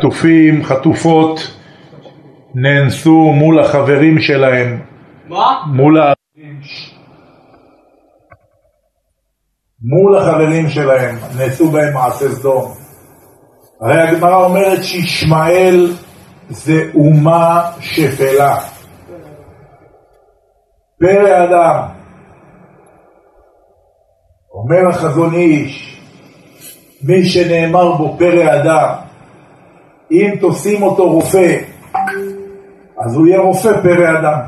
חטופים, חטופות, נאנסו מול החברים שלהם, מה? מול ה... מול החברים שלהם, נעשו בהם מעשה סדום. הרי הגמרא אומרת שישמעאל זה אומה שפלה. פרא אדם. אומר החזון איש, מי שנאמר בו פרא אדם, אם תופסים אותו רופא, אז הוא יהיה רופא פרא אדם.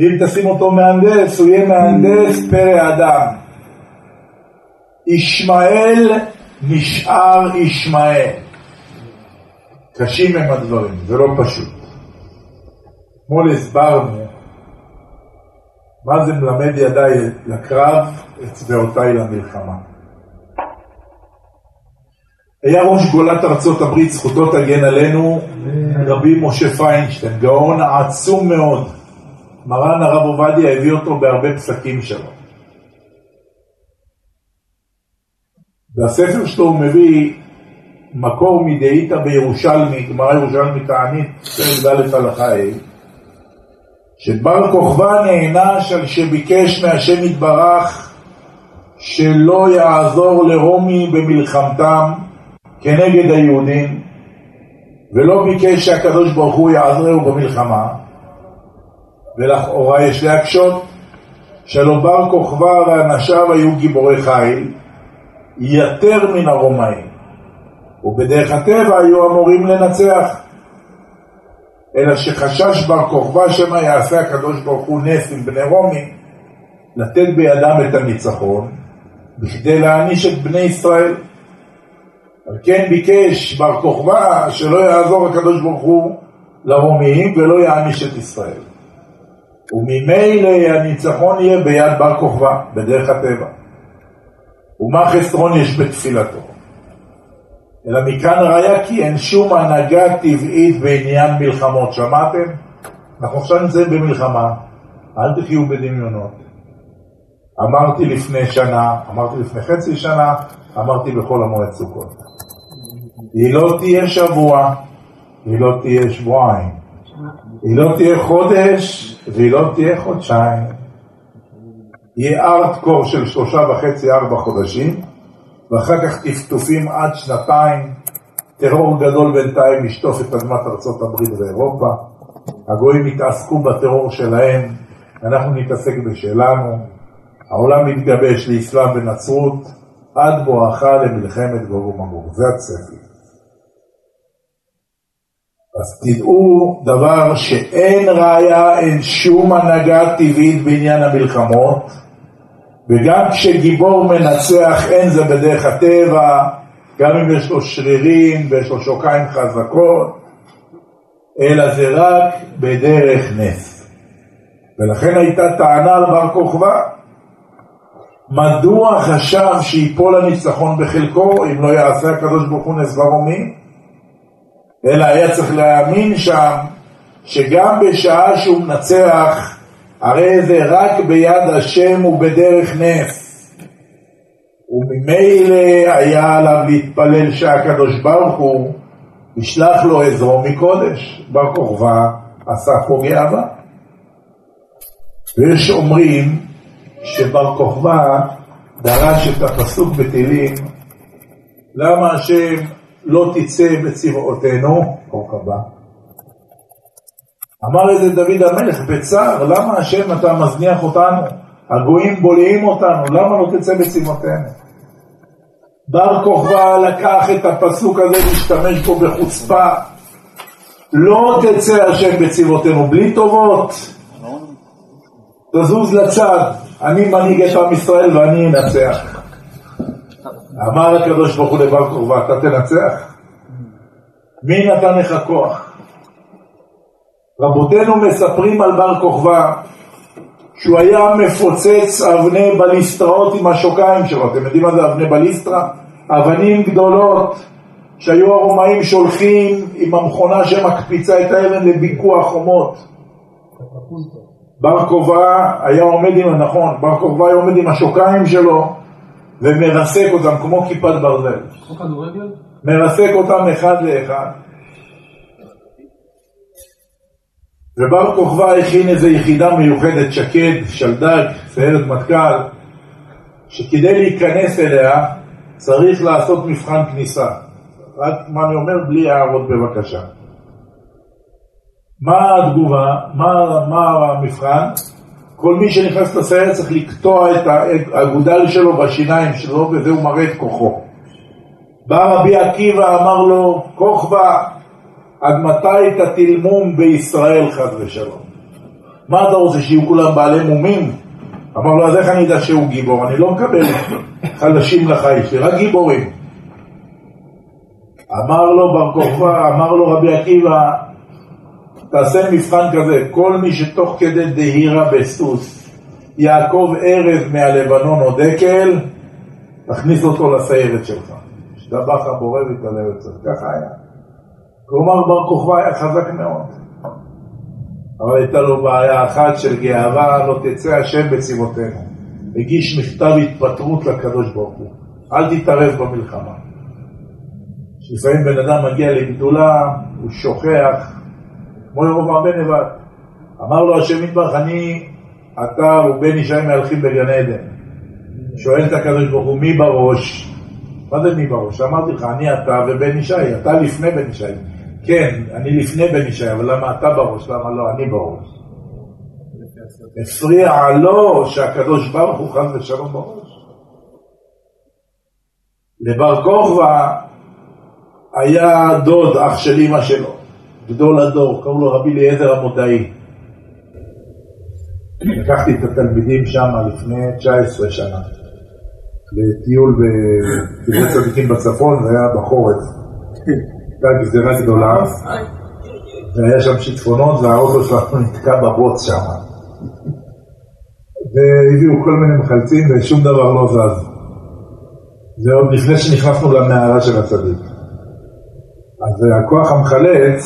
אם תשים אותו מהנדס, הוא יהיה מהנדס פרא אדם. ישמעאל נשאר ישמעאל. קשים הם הדברים, זה לא פשוט. אתמול הסברנו מה זה מלמד ידיי לקרב, אצבעותיי למלחמה. היה ראש גולת ארצות הברית, זכותו תגן עלינו, רבי משה פיינשטיין, גאון עצום מאוד. מרן הרב עובדיה הביא אותו בהרבה פסקים שלו. בספר שלו הוא מביא מקור מדאיתא בירושלמי, גמרא ירושלמי תענית, פרק ד' הלכה ה', שבר כוכבא נענש על שביקש מהשם יתברך שלא יעזור לרומי במלחמתם כנגד היהודים, ולא ביקש שהקדוש ברוך הוא יעזרהו במלחמה, ולכאורה יש להקשות, שלא בר כוכבא ואנשיו היו גיבורי חיל, יותר מן הרומאים, ובדרך הטבע היו אמורים לנצח. אלא שחשש בר כוכבא שמא יעשה הקדוש ברוך הוא נס עם בני רומי, לתת בידם את הניצחון, בכדי להעניש את בני ישראל. על כן ביקש בר כוכבא שלא יעזור הקדוש ברוך הוא לרומיים ולא יעניש את ישראל. וממילא הניצחון יהיה ביד בר כוכבא, בדרך הטבע. ומה חסרון יש בתפילתו? אלא מכאן ראיה כי אין שום הנהגה טבעית בעניין מלחמות. שמעתם? אנחנו עכשיו נמצאים במלחמה, אל תחיו בדמיונות. אמרתי לפני שנה, אמרתי לפני חצי שנה, אמרתי בכל המועד סוכות. היא לא תהיה שבוע, היא לא תהיה שבועיים, היא לא תהיה חודש והיא לא תהיה חודשיים. יהיה ארטקור של שלושה וחצי, ארבע חודשים, ואחר כך טפטופים עד שנתיים, טרור גדול בינתיים לשטוף את אדמת ארצות הברית ואירופה, הגויים יתעסקו בטרור שלהם, אנחנו נתעסק בשלנו, העולם מתגבש לאסלאם ונצרות, עד בואכה למלחמת גוג ומגור, זה הצפי. אז תדעו דבר שאין ראיה, אין שום הנהגה טבעית בעניין המלחמות, וגם כשגיבור מנצח אין זה בדרך הטבע, גם אם יש לו שרירים ויש לו שוקיים חזקות, אלא זה רק בדרך נס. ולכן הייתה טענה על בר כוכבא, מדוע חשב שיפול הניצחון בחלקו אם לא יעשה הקדוש ברוך הוא נס ברומי? אלא היה צריך להאמין שם שגם בשעה שהוא מנצח הרי זה רק ביד השם ובדרך נס. וממילא היה עליו להתפלל שהקדוש ברוך הוא ישלח לו עזרו מקודש. בר כוכבא עשה פה גאווה. ויש אומרים שבר כוכבא דרש את הפסוק בתהילים למה השם לא תצא בצבאותינו, חוק הבא אמר את זה דוד המלך בצער, למה השם אתה מזניח אותנו? הגויים בולעים אותנו, למה לא תצא בצמאותינו? בר כוכבא לקח את הפסוק הזה, להשתמש בו בחוצפה. לא תצא השם בצבאותינו, בלי טובות. תזוז לצד, אני מנהיג את עם ישראל ואני אנצח. אמר הקדוש ברוך הוא לבר כוכבא, אתה תנצח? מי נתן לך כוח? רבותינו מספרים על בר כוכבא שהוא היה מפוצץ אבני בליסטראות עם השוקיים שלו. אתם יודעים מה זה אבני בליסטרה? אבנים גדולות שהיו הרומאים שולחים עם המכונה שמקפיצה את האבן לביקוע חומות. בר כוכבא היה עומד עם, נכון, בר כוכבא היה עומד עם השוקיים שלו ומרסק אותם כמו כיפת ברזל. מרסק אותם אחד לאחד. ובר כוכבא הכין איזו יחידה מיוחדת, שקד, שלדג, סיירת מטכ"ל, שכדי להיכנס אליה צריך לעשות מבחן כניסה. רק מה אני אומר, בלי הערות בבקשה. מה התגובה? מה, מה המבחן? כל מי שנכנס לסיירת צריך לקטוע את האגודל שלו בשיניים שלו, וזה הוא מראה את כוחו. בא רבי עקיבא, אמר לו, כוכבא, עד מתי תטיל מום בישראל חס ושלום? מה אתה רוצה, שיהיו כולם בעלי מומים? אמר לו, אז איך אני אדע שהוא גיבור? אני לא מקבל חלשים לחיים שלי, רק גיבורים. אמר לו בר כוכבא, אמר לו רבי עקיבא, תעשה מבחן כזה, כל מי שתוך כדי דהירה בסוס יעקב ארז מהלבנון או דקל, תכניס אותו לסיירת שלך. השתבח הבורא ויתעלה יוצא. ככה היה. כלומר, בר כוכבא היה חזק מאוד. אבל הייתה לו בעיה אחת של גאווה, לא תצא השם בצבאותינו. הגיש מכתב התפטרות לקדוש ברוך הוא. אל תתערב במלחמה. לפעמים בן אדם מגיע לגדולה, הוא שוכח, כמו ירובעם בן נבט. אמר לו השם יתברך, אני, אתה ובן ישי מהלכים בגן עדן. שואל את הקדוש ברוך הוא, מי בראש? מה זה מי בראש? אמרתי לך, אני אתה ובן ישי, אתה לפני בן ישי. כן, אני לפני בן ישי, אבל למה אתה בראש? למה לא אני בראש? הפריע לו שהקדוש ברוך הוא חס ושלום בראש. לבר כוכבא היה דוד, אח של אמא שלו, גדול הדור, קראו לו רבי אליעזר המודעי. לקחתי את התלמידים שם לפני 19 שנה לטיול בקברי צדיקים בצפון, זה היה בחורף. הייתה גזירה גדולה, והיה שם שיטפונות והאוטו שלנו נתקע בבוץ שם. והביאו כל מיני מחלצים ושום דבר לא זז. זה עוד לפני שנכנסנו למערה של הצדיק. אז הכוח המחלץ,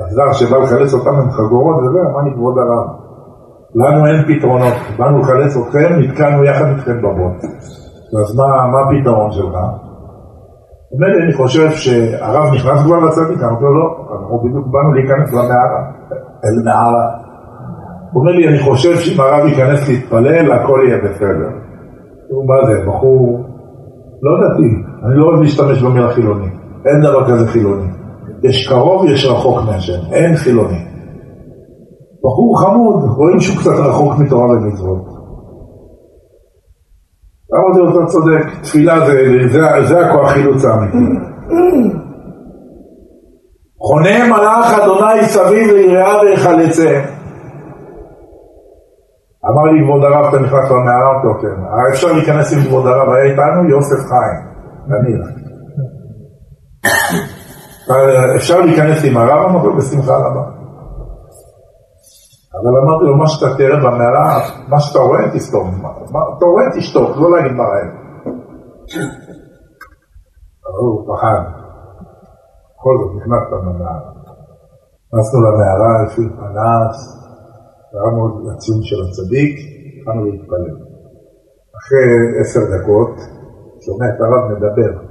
הזר שבא לחלץ אותם עם חגורות וזה, אמר לי כבוד הרב, לנו אין פתרונות, באנו לחלץ אתכם, נתקענו יחד איתכם בבוט. אז מה, מה הפתרון שלך? אומר לי, אני חושב שהרב נכנס כבר לצדיק, אמרתי לו, לא, אנחנו בדיוק באנו להיכנס למערה, אל מערה. הוא אומר לי, אני חושב שאם הרב ייכנס להתפלל, הכל יהיה בסדר. הוא מה זה, בחור לא דתי, אני לא אוהב להשתמש במילה חילוני, אין דבר כזה חילוני. יש קרוב, יש רחוק מהשם, אין חילוני. בחור חמוד, רואים שהוא קצת רחוק מתורה ומצוות. אמרתי לו, אתה צודק, תפילה זה, זה, זה הכוח חילוץ האמיתי. חונה מלאך אדוני סביב ויראה ויחלצה. אמר לי כבוד הרב, אתה נכנס למערה, אמרתי כן. אפשר להיכנס עם כבוד הרב, היה איתנו יוסף חיים, נניח. אפשר להיכנס עם הרב, לו, בשמחה רבה. אבל אמרתי לו, מה שאתה תראה במערה, מה שאתה רואה תסתום, אתה רואה תשתוק, לא להגיד מה רעב. אבל הוא פחד. בכל זאת נכנסת למערה. נכנסנו למערה לפי פנס, קראנו לציון של הצדיק, התחלנו להתפלל. אחרי עשר דקות, שומע את הרב מדבר,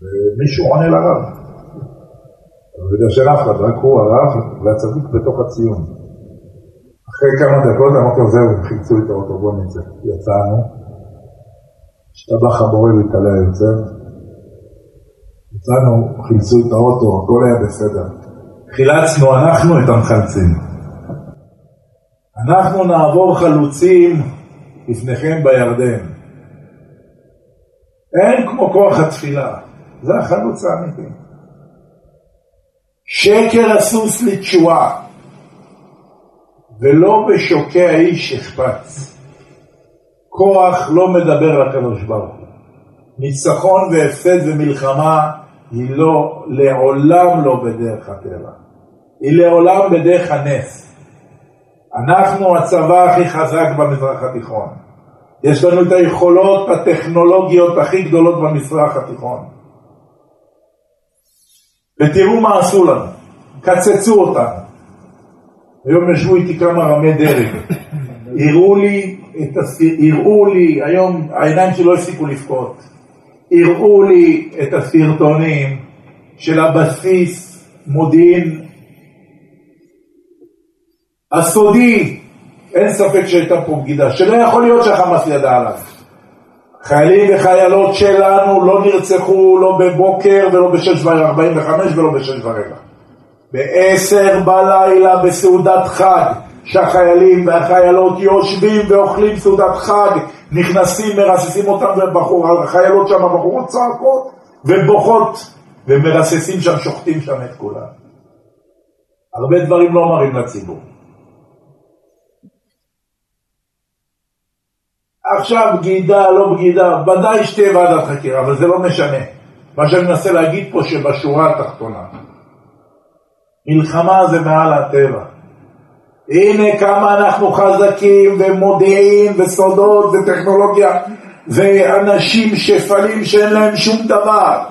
ומישהו עונה לרב. שאין אף אחד, רק הוא הרב והצדיק בתוך הציון. אחרי כמה דקות אמרתי לו, זהו, הם את האוטו, בוא נצא. יצאנו, השתבח הבורא והתעלה היוצר. יצאנו, חילצו את האוטו, הכל היה בסדר. חילצנו אנחנו את המחלצים. אנחנו נעבור חלוצים לפניכם בירדן. אין כמו כוח התפילה, זה החלוץ האמיתי. שקר הסוס לתשועה. ולא בשוקי האיש אכפת. כוח לא מדבר לקדוש ברוך הוא. ניצחון והפסד ומלחמה היא לא, לעולם לא בדרך הטבע. היא לעולם בדרך הנס. אנחנו הצבא הכי חזק במזרח התיכון. יש לנו את היכולות הטכנולוגיות הכי גדולות במזרח התיכון. ותראו מה עשו לנו, קצצו אותנו. היום ישבו איתי כמה רמי דרג, הראו לי, הראו לי, היום העיניים שלו הפסיקו לבכות. הראו לי את הסרטונים של הבסיס מודיעין הסודי, אין ספק שהייתה פה בגידה, שלא יכול להיות שהחמאס ידע עליו. חיילים וחיילות שלנו לא נרצחו לא בבוקר ולא ב-6.45 ולא ב-6.15. ב-10 בלילה בסעודת חג, שהחיילים והחיילות יושבים ואוכלים סעודת חג, נכנסים, מרססים אותם, והחיילות שם, הבחורות צועקות ובוכות, ומרססים שם, שוחטים שם את כולם. הרבה דברים לא מראים לציבור. עכשיו בגידה, לא בגידה, ודאי שתהיה ועדת חקירה, אבל זה לא משנה. מה שאני מנסה להגיד פה שבשורה התחתונה, מלחמה זה מעל הטבע. הנה כמה אנחנו חזקים ומודיעין וסודות וטכנולוגיה ואנשים שפלים שאין להם שום דבר.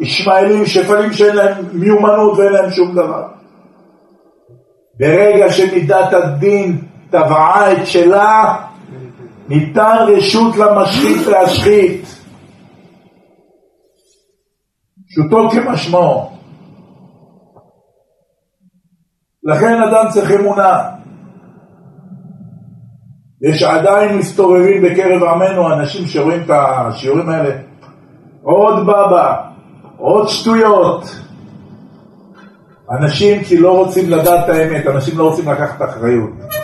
ישמעאלים שפלים שאין להם מיומנות ואין להם שום דבר. ברגע שמידת הדין טבעה את שלה, ניתן רשות למשחית להשחית. פשוטו כמשמעו. לכן אדם צריך אמונה. יש עדיין מסתובבים בקרב עמנו אנשים שרואים את השיעורים האלה. עוד בבא, עוד שטויות. אנשים כי לא רוצים לדעת את האמת, אנשים לא רוצים לקחת אחריות.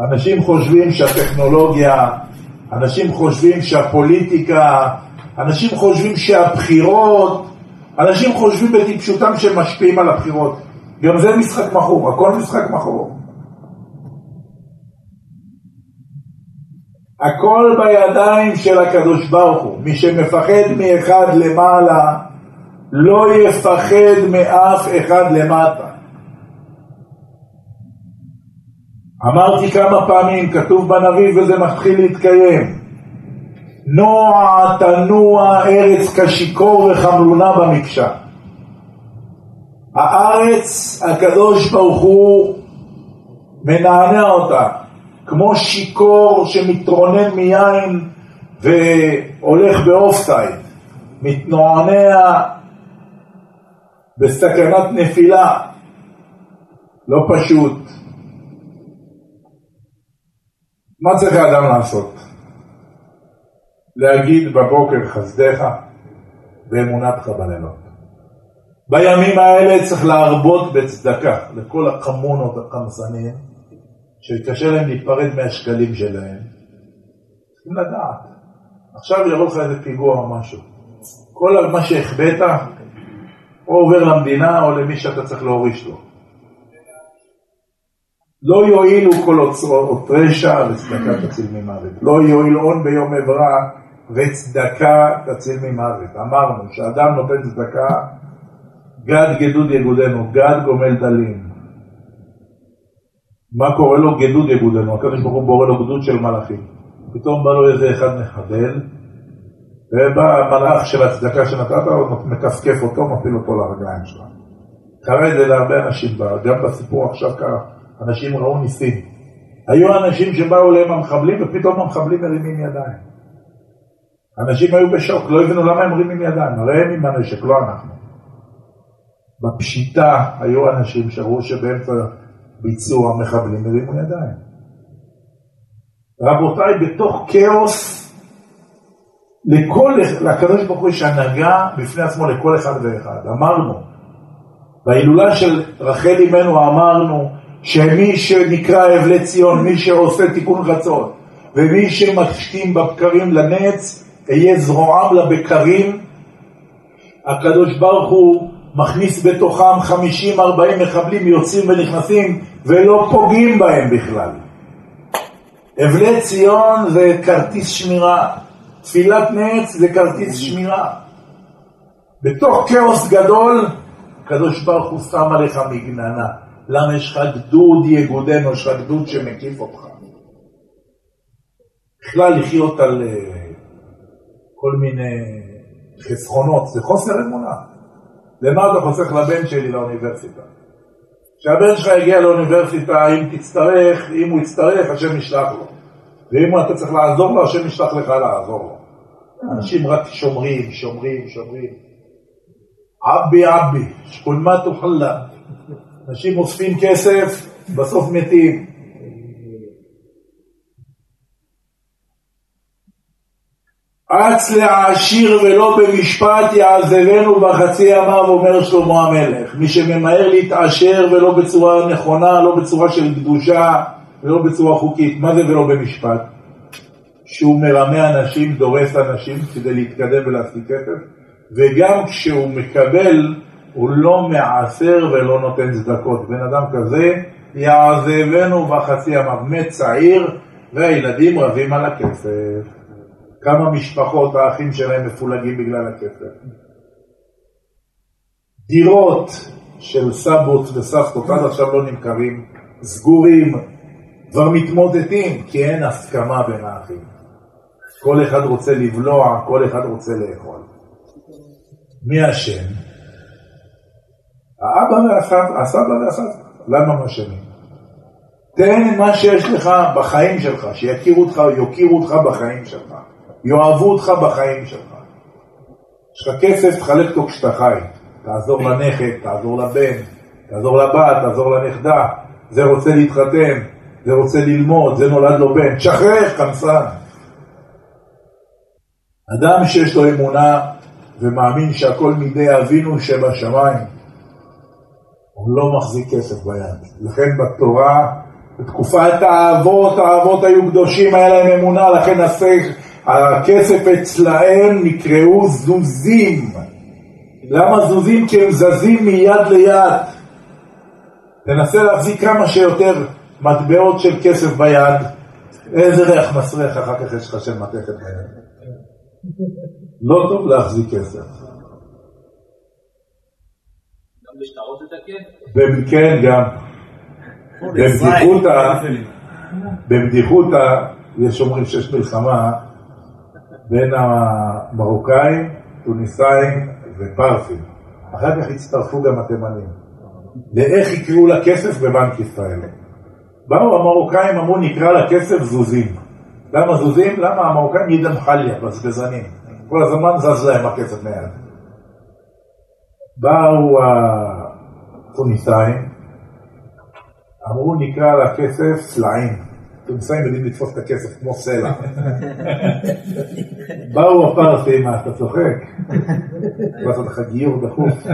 אנשים חושבים שהטכנולוגיה, אנשים חושבים שהפוליטיקה, אנשים חושבים שהבחירות, אנשים חושבים בטיפשותם שהם משפיעים על הבחירות. גם זה משחק מכור, הכל משחק מכור. הכל בידיים של הקדוש ברוך הוא. מי שמפחד מאחד למעלה, לא יפחד מאף אחד למטה. אמרתי כמה פעמים, כתוב בנביא וזה מתחיל להתקיים. נוע תנוע ארץ כשיכור וחמלונה במקשה. הארץ, הקדוש ברוך הוא מנענע אותה, כמו שיכור שמתרונן מיין והולך באופסייד, מתנוענע בסכנת נפילה, לא פשוט. מה צריך האדם לעשות? להגיד בבוקר חסדיך ואמונתך בלילות. בימים האלה צריך להרבות בצדקה לכל הקמונות הקמסנים שקשה להם להיפרד מהשקלים שלהם. צריכים לדעת. עכשיו יראו לך איזה פיגוע או משהו. כל מה שהחבאת, או עובר למדינה או למי שאתה צריך להוריש לו. לא יועילו כל אוצרות רשע וצדקה תציל ממוות. לא יועיל הון ביום עברה וצדקה תציל ממוות. אמרנו שאדם נותן צדקה גד גדוד יגודנו, גד גומל דלים. מה קורה לו? גדוד יגודנו, הקדוש ברוך הוא בורא לו גדוד של מלאכים. פתאום בא לו איזה אחד מחבל, ובא המלאך של הצדקה שנתת, הוא מכפכף אותו, מפיל אותו לרגליים שלך. קרה את זה להרבה אנשים, גם בסיפור עכשיו קרה, אנשים ראו ניסים. היו אנשים שבאו אליהם המחבלים, ופתאום המחבלים מרימים ידיים. אנשים היו בשוק, לא הבינו למה הם מרימים ידיים, הרי הם עם הנשק, לא אנחנו. בפשיטה היו אנשים שראו שבאמצע ביצוע מחבלים הרימו ידיים. רבותיי, בתוך כאוס, לכל, לקדוש ברוך הוא יש הנהגה בפני עצמו לכל אחד ואחד. אמרנו, בהילולה של רחל אימנו אמרנו שמי שנקרא אבלי ציון, מי שעושה תיקון רצון, ומי שמשתים בבקרים לנץ, אהיה זרועם לבקרים, הקדוש ברוך הוא מכניס בתוכם 50-40 מחבלים יוצאים ונכנסים ולא פוגעים בהם בכלל. אבלי ציון זה כרטיס שמירה, תפילת נץ זה כרטיס שמירה. בתוך כאוס גדול, הקדוש ברוך הוא שם עליך מגננה. למה יש לך גדוד יגודנו, יש לך גדוד שמקיף אותך. בכלל לחיות על uh, כל מיני חסכונות, זה חוסר אמונה. למה אתה חוסך לבן שלי לאוניברסיטה? כשהבן שלך יגיע לאוניברסיטה, אם תצטרך, אם הוא יצטרך, השם ישלח לו. ואם אתה צריך לעזור לו, השם ישלח לך לעזור לו. אנשים רק שומרים, שומרים, שומרים. עבי עבי, שכולמה תוחלה. אנשים אוספים כסף, בסוף מתים. אץ לעשיר ולא במשפט יעזבנו בחצי ימיו, אומר שלמה המלך. מי שממהר להתעשר ולא בצורה נכונה, לא בצורה של קדושה ולא בצורה חוקית. מה זה ולא במשפט? שהוא מרמה אנשים, דורס אנשים כדי להתקדם ולהשיג כסף, וגם כשהוא מקבל, הוא לא מעשר ולא נותן צדקות. בן אדם כזה יעזבנו בחצי ימיו. מת צעיר והילדים רבים על הכסף. כמה משפחות האחים שלהם מפולגים בגלל הכסף. דירות של סבות וסבתות עד עכשיו לא נמכרים, סגורים, כבר מתמודדים, כי אין הסכמה בין האחים. כל אחד רוצה לבלוע, כל אחד רוצה לאכול. מי אשם? האבא והסבא, הסבא והסבא. למה מה אשמים? תן מה שיש לך בחיים שלך, שיכירו אותך, יוקירו אותך בחיים שלך. יאהבו אותך בחיים שלך. יש לך כסף, תחלק אותו כשאתה חי. תעזור לנכד, תעזור לבן, תעזור לבת, תעזור לנכדה. זה רוצה להתחתן, זה רוצה ללמוד, זה נולד לו בן. תשחרר, חמסן. אדם שיש לו אמונה ומאמין שהכל מידי אבינו שבשמיים, הוא לא מחזיק כסף ביד. לכן בתורה, בתקופת האבות, האבות היו קדושים, היה להם אמונה, לכן השכל הכסף אצלהם נקראו זוזים. למה זוזים? כי הם זזים מיד ליד. תנסה להחזיק כמה שיותר מטבעות של כסף ביד. איזה ריח מסריח אחר כך יש לך של מתכת ביד. לא טוב להחזיק כסף. בשטרות לתקן? כן, גם. בבדיחותא, בבדיחותא, יש אומרים שיש מלחמה בין המרוקאים, טוניסאים ופרסים. אחר כך הצטרפו גם התימנים. לאיך יקראו לכסף בבנק ישראל. באו המרוקאים, אמרו נקרא לכסף זוזים. למה זוזים? למה המרוקאים ידם חליה, בזבזנים. כל הזמן זז להם הכסף מיד. באו הטוניסאים, אמרו נקרא לכסף סלעים. התוניסאים יודעים לתפוס את הכסף כמו סלע. באו הפרסים, מה אתה צוחק? לעשות לך גיור דחוף.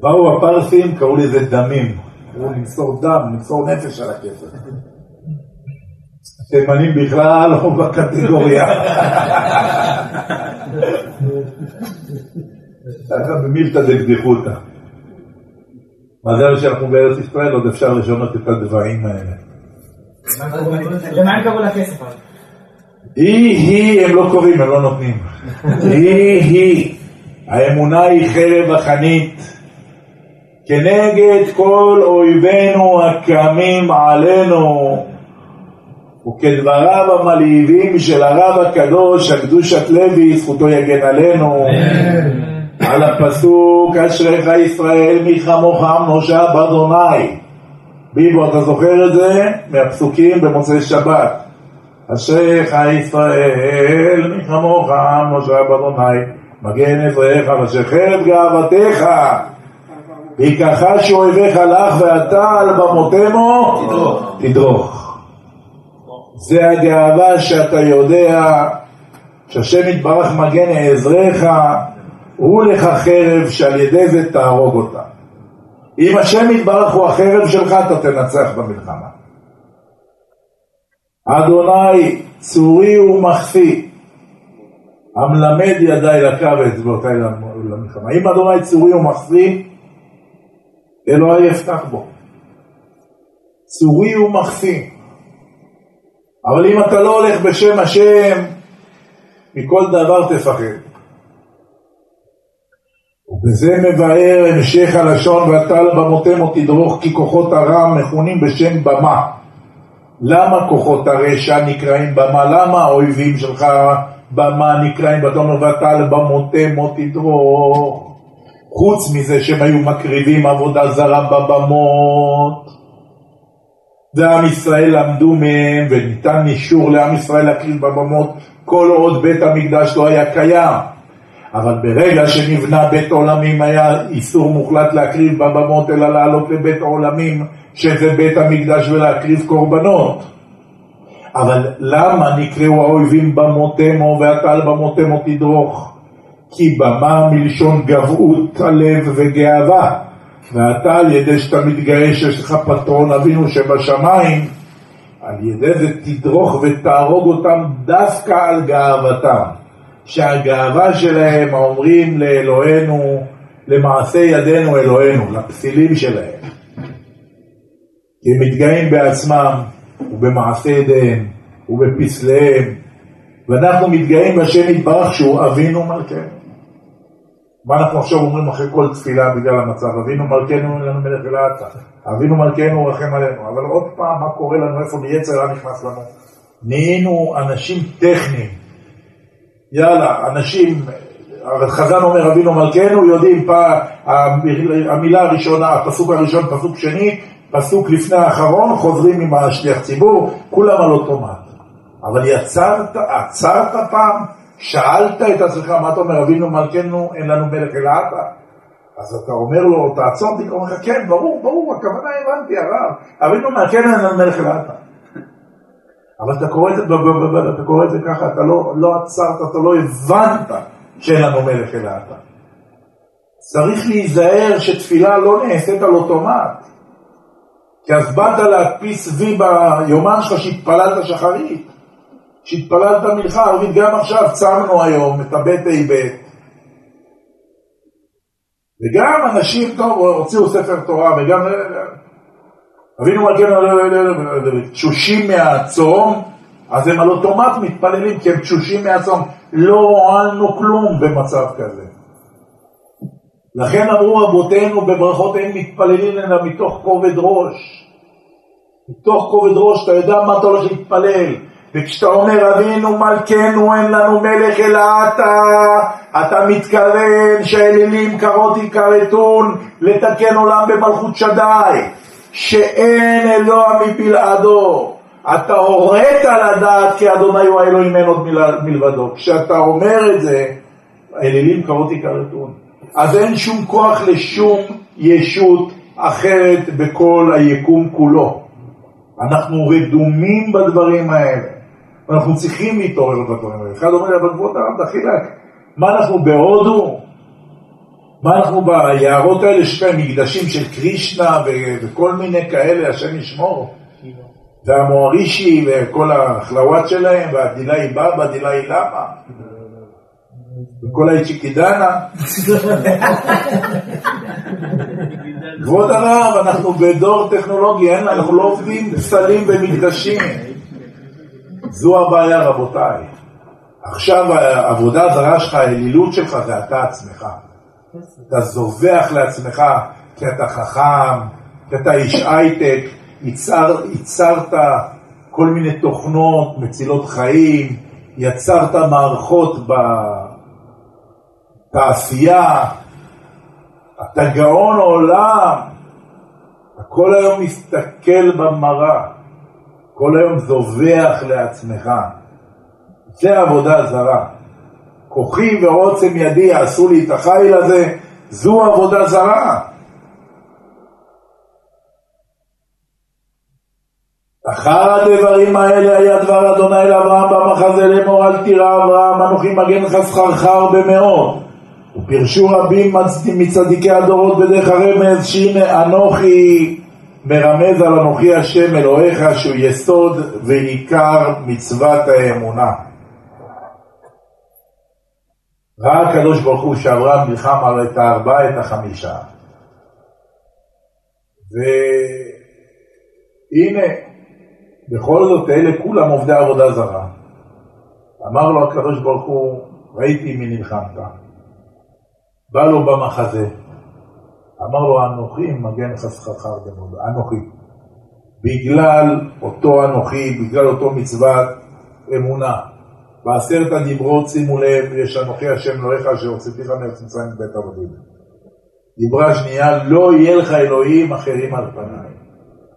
באו הפרסים, קראו לזה דמים. קראו למסור דם, למסור נפש על הכסף. תימנים בכלל לא בקטגוריה. ככה במילתא דקדיחותא. מזל שאנחנו בארץ ישראל, עוד אפשר לשנות את הדברים האלה. ומה הם קראו לכסף? היא, היא, הם לא קוראים, הם לא נותנים. היא, היא. האמונה היא חרב החנית. כנגד כל אויבינו הקמים עלינו. וכדבריו המלהיבים של הרב הקדוש, הקדושת לוי, זכותו יגן עלינו. על הפסוק אשריך ישראל מי כמוך משה באדוני. ביבו, אתה זוכר את זה? מהפסוקים במוצאי שבת. אשריך ישראל מי כמוך משה באדוני. מגן עזריך ושחרר את גאוותך. ויכחש אויביך לך ואתה על במותמו תדרוך. זה הגאווה שאתה יודע שהשם יתברך מגן עזריך הוא לך חרב שעל ידי זה תהרוג אותה. אם השם יתברך הוא החרב שלך, אתה תנצח במלחמה. אדוני צורי ומחפי, המלמד ידיי לקו ואצבעותיי למלחמה. אם אדוני צורי ומחפי, אלוהי יפתח בו. צורי ומחפי. אבל אם אתה לא הולך בשם השם, מכל דבר תפחד. וזה מבאר המשך הלשון ואתה לבמותם או תדרוך כי כוחות הרע מכונים בשם במה. למה כוחות הרשע נקראים במה? למה האויבים שלך במה נקראים ואתה לבמותם או תדרוך? חוץ מזה שהם היו מקריבים עבודה זרה בבמות ועם ישראל למדו מהם וניתן אישור לעם ישראל להקריב בבמות כל עוד בית המקדש לא היה קיים. אבל ברגע שנבנה בית עולמים היה איסור מוחלט להקריב בבמות אלא לעלות לבית עולמים שזה בית המקדש ולהקריב קורבנות. אבל למה נקראו האויבים במותמו ואתה על במותמו תדרוך? כי במה מלשון גבעות הלב וגאווה ואתה על ידי שאתה מתגאה שיש לך פטרון אבינו שבשמיים על ידי זה תדרוך ותהרוג אותם דווקא על גאוותם שהגאווה שלהם אומרים לאלוהינו למעשה ידינו אלוהינו, לפסילים שלהם כי הם מתגאים בעצמם ובמעשה ידיהם ובפסליהם ואנחנו מתגאים בשם יתברך שהוא אבינו מלכנו מה אנחנו עכשיו אומרים אחרי כל תפילה בגלל המצב? אבינו מלכנו אין לנו מלך אלא אתה. אבינו מלכנו רחם עלינו. אבל עוד פעם, מה קורה לנו? איפה יצר נכנס לנו? נהיינו אנשים טכניים. יאללה, אנשים, חזן אומר אבינו מלכנו, יודעים פעם, המילה הראשונה, הפסוק הראשון, פסוק שני, פסוק לפני האחרון, חוזרים עם השליח ציבור, כולם על אוטומט. אבל יצרת, עצרת פעם? שאלת את עצמך, מה אתה אומר, אבינו מלכנו, אין לנו מלך אלא אתה? אז אתה אומר לו, תעצור אומר לך, כן, ברור, ברור, הכוונה הבנתי, הרב, אבינו מלכנו, אין לנו מלך אלא אתה. אבל אתה קורא את זה, אתה קורא את זה ככה, אתה לא, לא עצרת, אתה לא הבנת שאין לנו מלך אלא אתה. צריך להיזהר שתפילה לא נעשית על אוטומט. כי אז באת להדפיס וי ביומן שלך שהתפללת שחרית. שהתפללת מנחה ערבית, גם עכשיו צמנו היום את הבית ה' וגם אנשים, טוב, הוציאו ספר תורה, וגם אבינו מלכנו תשושים מהצום, אז הם על אוטומט מתפללים, כי הם תשושים מהצום. לא הועלנו כלום במצב כזה. לכן אמרו רבותינו בברכות אין מתפללים אלא מתוך כובד ראש. מתוך כובד ראש, אתה יודע מה אתה הולך להתפלל. וכשאתה אומר אבינו מלכנו אין לנו מלך אלא אתה, אתה מתכוון שהאלילים קרות יכרתון לתקן עולם במלכות שדי, שאין אלוה מבלעדו. אתה הורית לדעת כי אדוני הוא האלוהים אין עוד מלבדו. כשאתה אומר את זה, האלילים קרות יכרתון. אז אין שום כוח לשום ישות אחרת בכל היקום כולו. אנחנו רדומים בדברים האלה. אנחנו צריכים להתעורר בדברים האלה. אחד אומר, אבל כבוד הרב דחילק, מה אנחנו בהודו? מה אנחנו ביערות האלה שיש להם מקדשים של קרישנה וכל מיני כאלה, השם ישמור? והמוארישי וכל החלוואט שלהם, והדילאי בבא, דילאי למה? וכל האיצ'יקידנה. כבוד הרב, אנחנו בדור טכנולוגי, אנחנו לא עובדים פסלים במקדשים. זו הבעיה רבותיי. עכשיו העבודה הזרה שלך, האלילות שלך זה אתה עצמך. אתה זובח לעצמך כי אתה חכם, כי אתה איש הייטק, ייצר, ייצרת כל מיני תוכנות מצילות חיים, יצרת מערכות בתעשייה, אתה גאון עולם, אתה כל היום מסתכל במראה. כל היום זובח לעצמך. זה עבודה זרה. כוחי ועוצם ידי יעשו לי את החיל הזה, זו עבודה זרה. אחר הדברים האלה היה דבר אדוני לאברהם במחזה לאמור אל תירא אברהם אנוכי מגן לך סחרחר במאות ופרשו רבים מצדיקי הדורות בדרך הרמז שהנה אנוכי מרמז על אנוכי השם אלוהיך שהוא יסוד ועיקר מצוות האמונה. ראה הקדוש ברוך הוא שאברהם נלחם על את הארבעה, את החמישה. והנה, בכל זאת אלה כולם עובדי עבודה זרה. אמר לו הקדוש ברוך הוא, ראיתי מי נלחמת. בא לו במחזה. אמר לו אנוכי מגן חסכך במודה, אנוכי. בגלל אותו אנוכי, בגלל אותו מצוות אמונה. בעשרת הדיברות, שימו לב, יש אנוכי השם אלוהיך אשר הוצאתיך מארץ מצרים מבית עבדים. דיברה שנייה, לא יהיה לך אלוהים אחרים על פניי.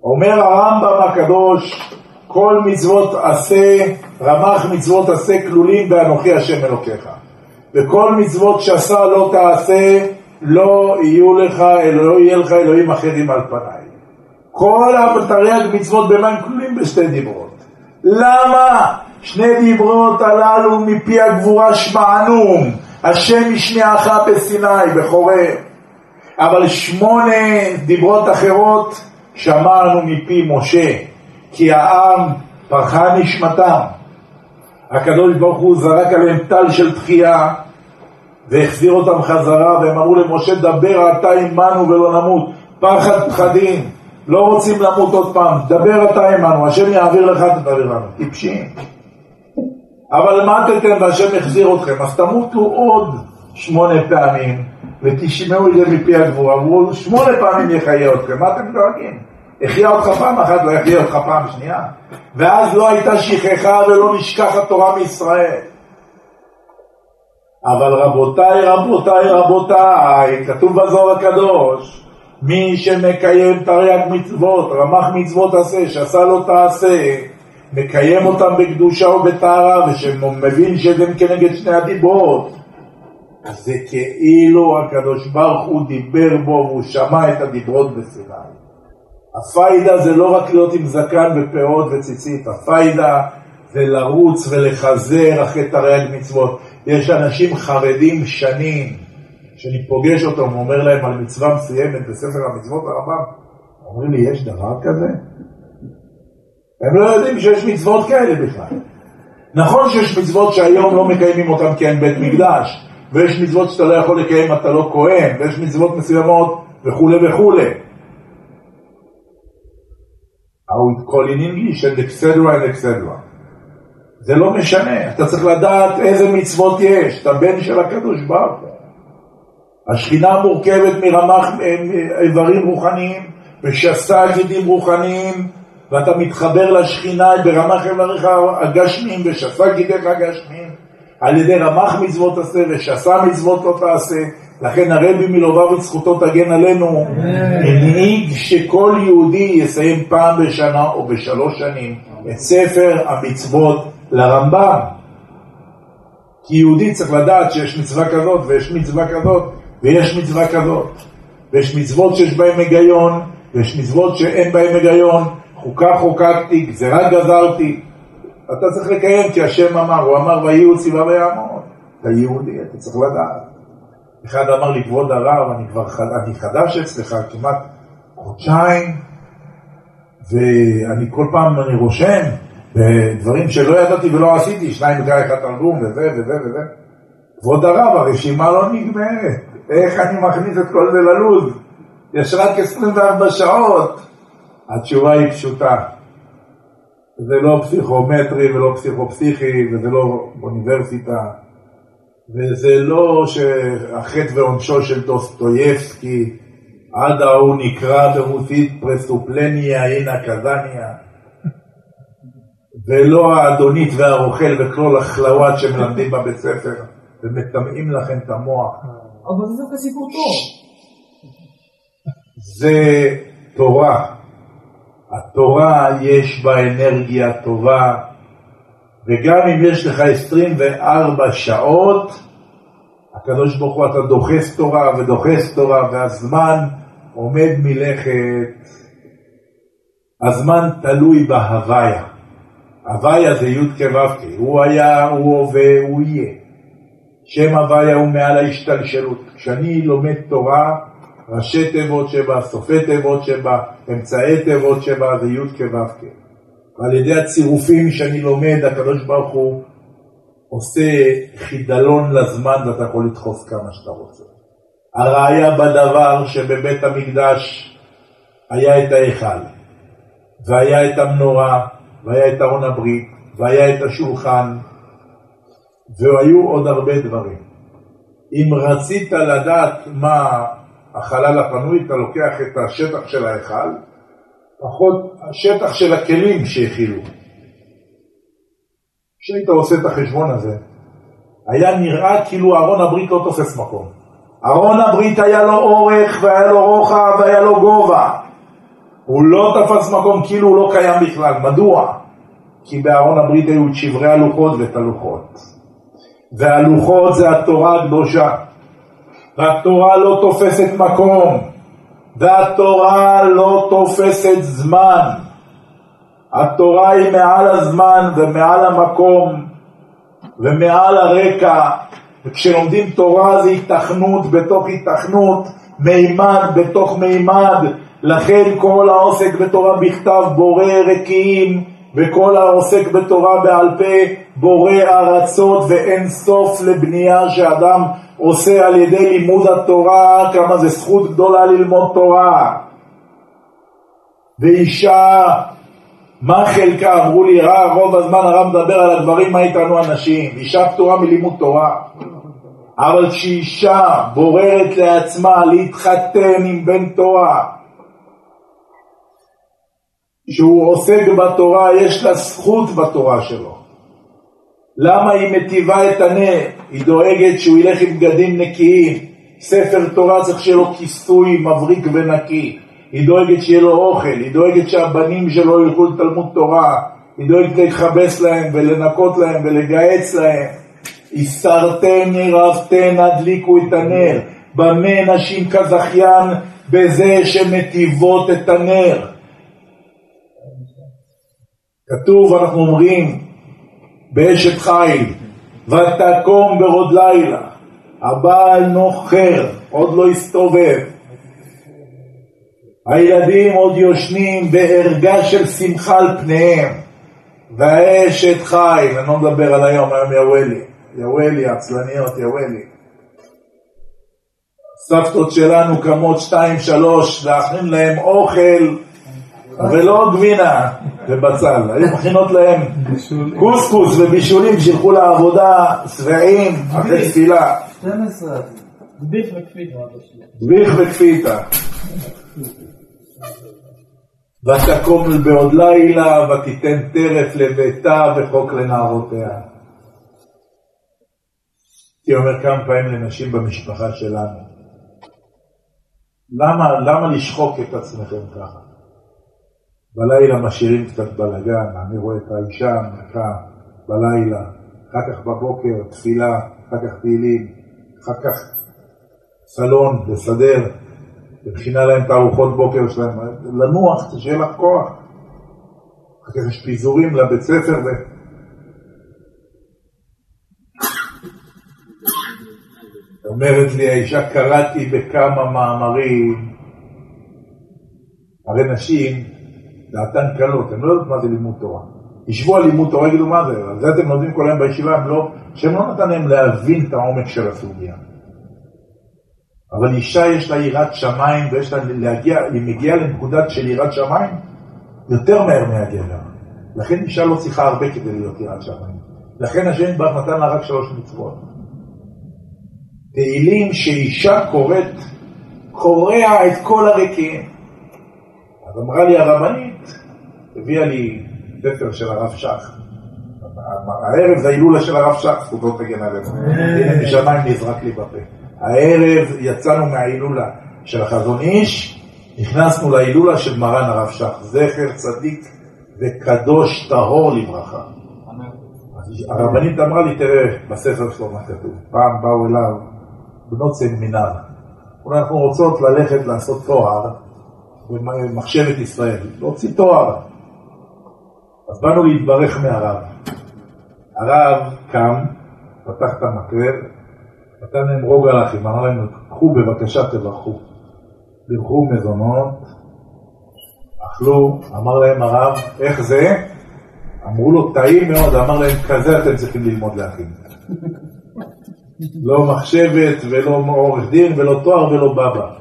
אומר הרמב"ם הקדוש, כל מצוות עשה, רמ"ח מצוות עשה כלולים באנוכי השם אלוקיך. וכל מצוות שעשה לא תעשה, לא יהיו לך, לא יהיה לך אלוהים אחרים על פניי. כל תרי"ג מצוות במה הם כלולים בשתי דיברות. למה? שני דיברות הללו מפי הגבורה שמענו, השם השמיעך בסיני, בחורב. אבל שמונה דיברות אחרות שמענו מפי משה, כי העם פרחה נשמתם. הקדוש ברוך הוא זרק עליהם טל של תחייה והחזיר אותם חזרה והם אמרו למשה דבר אתה עמנו ולא נמות. פחד פחדים. לא רוצים למות עוד פעם. דבר אתה עמנו השם יעביר לך תדבר לנו. טיפשים אבל מתתם והשם החזיר אתכם. אז תמותו עוד שמונה פעמים ותשמעו את זה מפי הגבורה אמרו שמונה פעמים יחיה אתכם. מה אתם דואגים? החיה אותך פעם אחת לא יחיה אותך פעם שנייה. ואז לא הייתה שכחה ולא נשכחת תורה מישראל. אבל רבותיי, רבותיי, רבותיי, כתוב בזוהר הקדוש, מי שמקיים תרי"ג מצוות, רמ"ח מצוות עשה, שעשה לו תעשה, מקיים אותם בקדושה ובטהרה, ושמבין שזה כנגד שני הדיברות. אז זה כאילו הקדוש ברוך הוא דיבר בו והוא שמע את הדיברות בסיני. הפיידה זה לא רק להיות עם זקן ופאות וציצית, הפיידה זה לרוץ ולחזר אחרי תרי"ג מצוות. יש אנשים חרדים שנים, שאני פוגש אותם ואומר להם על מצווה מסוימת בספר המצוות הרמב"ם, אומרים לי, יש דבר כזה? הם לא יודעים שיש מצוות כאלה בכלל. נכון שיש מצוות שהיום לא מקיימים אותן כי אין בית מקדש, ויש מצוות שאתה לא יכול לקיים אתה לא כהן, ויש מצוות מסוימות וכולי וכולי. Would call in English and etc. and etc. זה לא משנה, אתה צריך לדעת איזה מצוות יש, אתה בן של הקדוש ברוך הוא. השכינה מורכבת מרמ"ח איברים רוחניים ושסה גידים רוחניים ואתה מתחבר לשכינה ברמ"ח איבריך הגשמיים ושסה גידיך הגשמיים על ידי רמ"ח מצוות עשה ושסה מצוות לא תעשה לכן הרבי מלובביץ' זכותו תגן עלינו הנהיג שכל יהודי יסיים פעם בשנה או בשלוש שנים את ספר המצוות לרמב"ם. כי יהודי צריך לדעת שיש מצווה כזאת ויש מצווה כזאת ויש מצווה כזאת. ויש מצוות שיש בהן היגיון ויש מצוות שאין בהן היגיון. חוקה חוקקתי, גזירה גזרתי. אתה צריך לקיים כי השם אמר, הוא אמר ויהיו ציווה ויעמוד. אתה יהודי, אתה צריך לדעת. אחד אמר לי, כבוד הרב, אני כבר אני חדש אצלך כמעט חודשיים, ואני כל פעם אני רושם, ודברים שלא ידעתי ולא עשיתי, שניים מקרא אחד תרגום וזה וזה וזה. כבוד הרב, הרשימה לא נגמרת, איך אני מכניס את כל זה ללו"ז? יש רק 24 שעות. התשובה היא פשוטה. זה לא פסיכומטרי ולא פסיכופסיכי וזה לא אוניברסיטה וזה לא שהחטא ועונשו של דוסטויבסקי עד ההוא נקרא ברוסית פרסופלניה אינה קזניה ולא האדונית והרוכל וכל החלוואט שמלמדים בבית ספר ומטמאים לכם את המוח. אבל זה דווקא סיפור טוב. זה תורה. התורה יש בה אנרגיה טובה, וגם אם יש לך 24 שעות, הקדוש ברוך הוא אתה דוחס תורה ודוחס תורה, והזמן עומד מלכת. הזמן תלוי בהוויה. הוויה זה י' כו' הוא היה, הוא הווה, הוא יהיה. שם הוויה הוא מעל ההשתלשלות. כשאני לומד תורה, ראשי תיבות שבה, סופי תיבות שבה, אמצעי תיבות שבה, זה י' כו' ועל ידי הצירופים שאני לומד, הקדוש ברוך הוא עושה חידלון לזמן ואתה יכול לדחוס כמה שאתה רוצה. הראיה בדבר שבבית המקדש היה את ההיכל, והיה את המנורה, והיה את ארון הברית, והיה את השולחן, והיו עוד הרבה דברים. אם רצית לדעת מה החלל הפנוי, אתה לוקח את השטח של ההיכל, פחות השטח של הכלים שהכילו. כשהיית עושה את החשבון הזה, היה נראה כאילו ארון הברית לא תופס מקום. ארון הברית היה לו אורך והיה לו רוחב והיה לו גובה. הוא לא תפס מקום כאילו הוא לא קיים בכלל. מדוע? כי בארון הברית היו את שברי הלוחות ואת הלוחות. והלוחות זה התורה הקדושה. והתורה לא תופסת מקום, והתורה לא תופסת זמן. התורה היא מעל הזמן ומעל המקום ומעל הרקע, וכשלומדים תורה זה התכנות בתוך התכנות, מימד בתוך מימד, לכן כל העוסק בתורה בכתב בורא רקיעים, וכל העוסק בתורה בעל פה בורא ארצות ואין סוף לבנייה שאדם עושה על ידי לימוד התורה, כמה זה זכות גדולה ללמוד תורה. ואישה, מה חלקה? אמרו לי, רוב הזמן הרב מדבר על הדברים, מה איתנו אנשים? אישה פטורה מלימוד תורה. אבל כשאישה בוררת לעצמה להתחתן עם בן תורה, שהוא עוסק בתורה, יש לה זכות בתורה שלו. למה היא מטיבה את הנר? היא דואגת שהוא ילך עם בגדים נקיים. ספר תורה צריך שיהיה לו כיסוי מבריק ונקי. היא דואגת שיהיה לו אוכל, היא דואגת שהבנים שלו ילכו לתלמוד תורה, היא דואגת להתחבס להם ולנקות להם ולגהץ להם. הסרתם מרבתן הדליקו את הנר. במה נשים כזכיין? בזה שמטיבות את הנר. כתוב, אנחנו אומרים, באשת חיל, ותקום ברוד לילה, הבעל נוחר, עוד לא הסתובב. הילדים עוד יושנים בערגה של שמחה על פניהם. והאשת חיל, אני לא מדבר על היום, היום יאוולי, יאוולי, עצלניות, יאוולי. סבתות שלנו קמות שתיים, שלוש, להכין להם אוכל ולא גבינה ובצל, היו מכינות להם קוסקוס ובישולים שילכו לעבודה שבעים אחרי תפילה. 12. דביך וכפיתה. דביך וכפיתה. ותקום בעוד לילה ותיתן טרף לביתה וחוק לנערותיה. הייתי אומר כמה פעמים לנשים במשפחה שלנו, למה, למה לשחוק את עצמכם ככה? בלילה משאירים קצת בלאגן, אני רואה את האישה המלכה בלילה, אחר כך בבוקר תפילה, אחר כך תהילים, אחר כך סלון, לסדר, ומכינה להם את הארוחות בוקר שלהם, לנוח, שיהיה לך כוח. אחר כך יש פיזורים לבית ספר ו... אומרת לי האישה, קראתי בכמה מאמרים, הרי נשים דעתן קלות, הן לא יודעות מה זה לימוד תורה. ישבו על לימוד תורה, יגידו מה זה, על זה אתם לומדים כל היום בישיבה, הם לא, שהם לא נתן להם להבין את העומק של הסוגיה. אבל אישה יש לה יראת שמיים ויש לה להגיע, היא מגיעה לנקודת של יראת שמיים יותר מהר מהגבר. לכן אישה לא צריכה הרבה כדי להיות יראת שמיים. לכן השם יתברך נתן לה רק שלוש מצוות. תהילים שאישה קוראת, קורע את כל הריקים. אז אמרה לי הרבנית, הביאה לי ספר של הרב שך. הערב זה ההילולה של הרב שך, זכותו תגן עלינו. הנה משמיים נזרק לי בפה. הערב יצאנו מההילולה של החזון איש, נכנסנו להילולה של מרן הרב שך, זכר צדיק וקדוש טהור לברכה. הרבנית אמרה לי, תראה בספר שלו מה כתוב. פעם באו אליו בנות סמינר. אולי אנחנו רוצות ללכת לעשות תואר במחשבת ישראל, להוציא תואר. אז באנו להתברך מהרב. הרב קם, פתח את המקרב, נתן להם רוגע לאחים, אמר להם, קחו בבקשה תברכו. בירכו מזונות, אכלו, אמר להם הרב, איך זה? אמרו לו, טעים מאוד, אמר להם, כזה אתם צריכים ללמוד לאחים. לא מחשבת ולא עורך דין ולא תואר ולא בבא.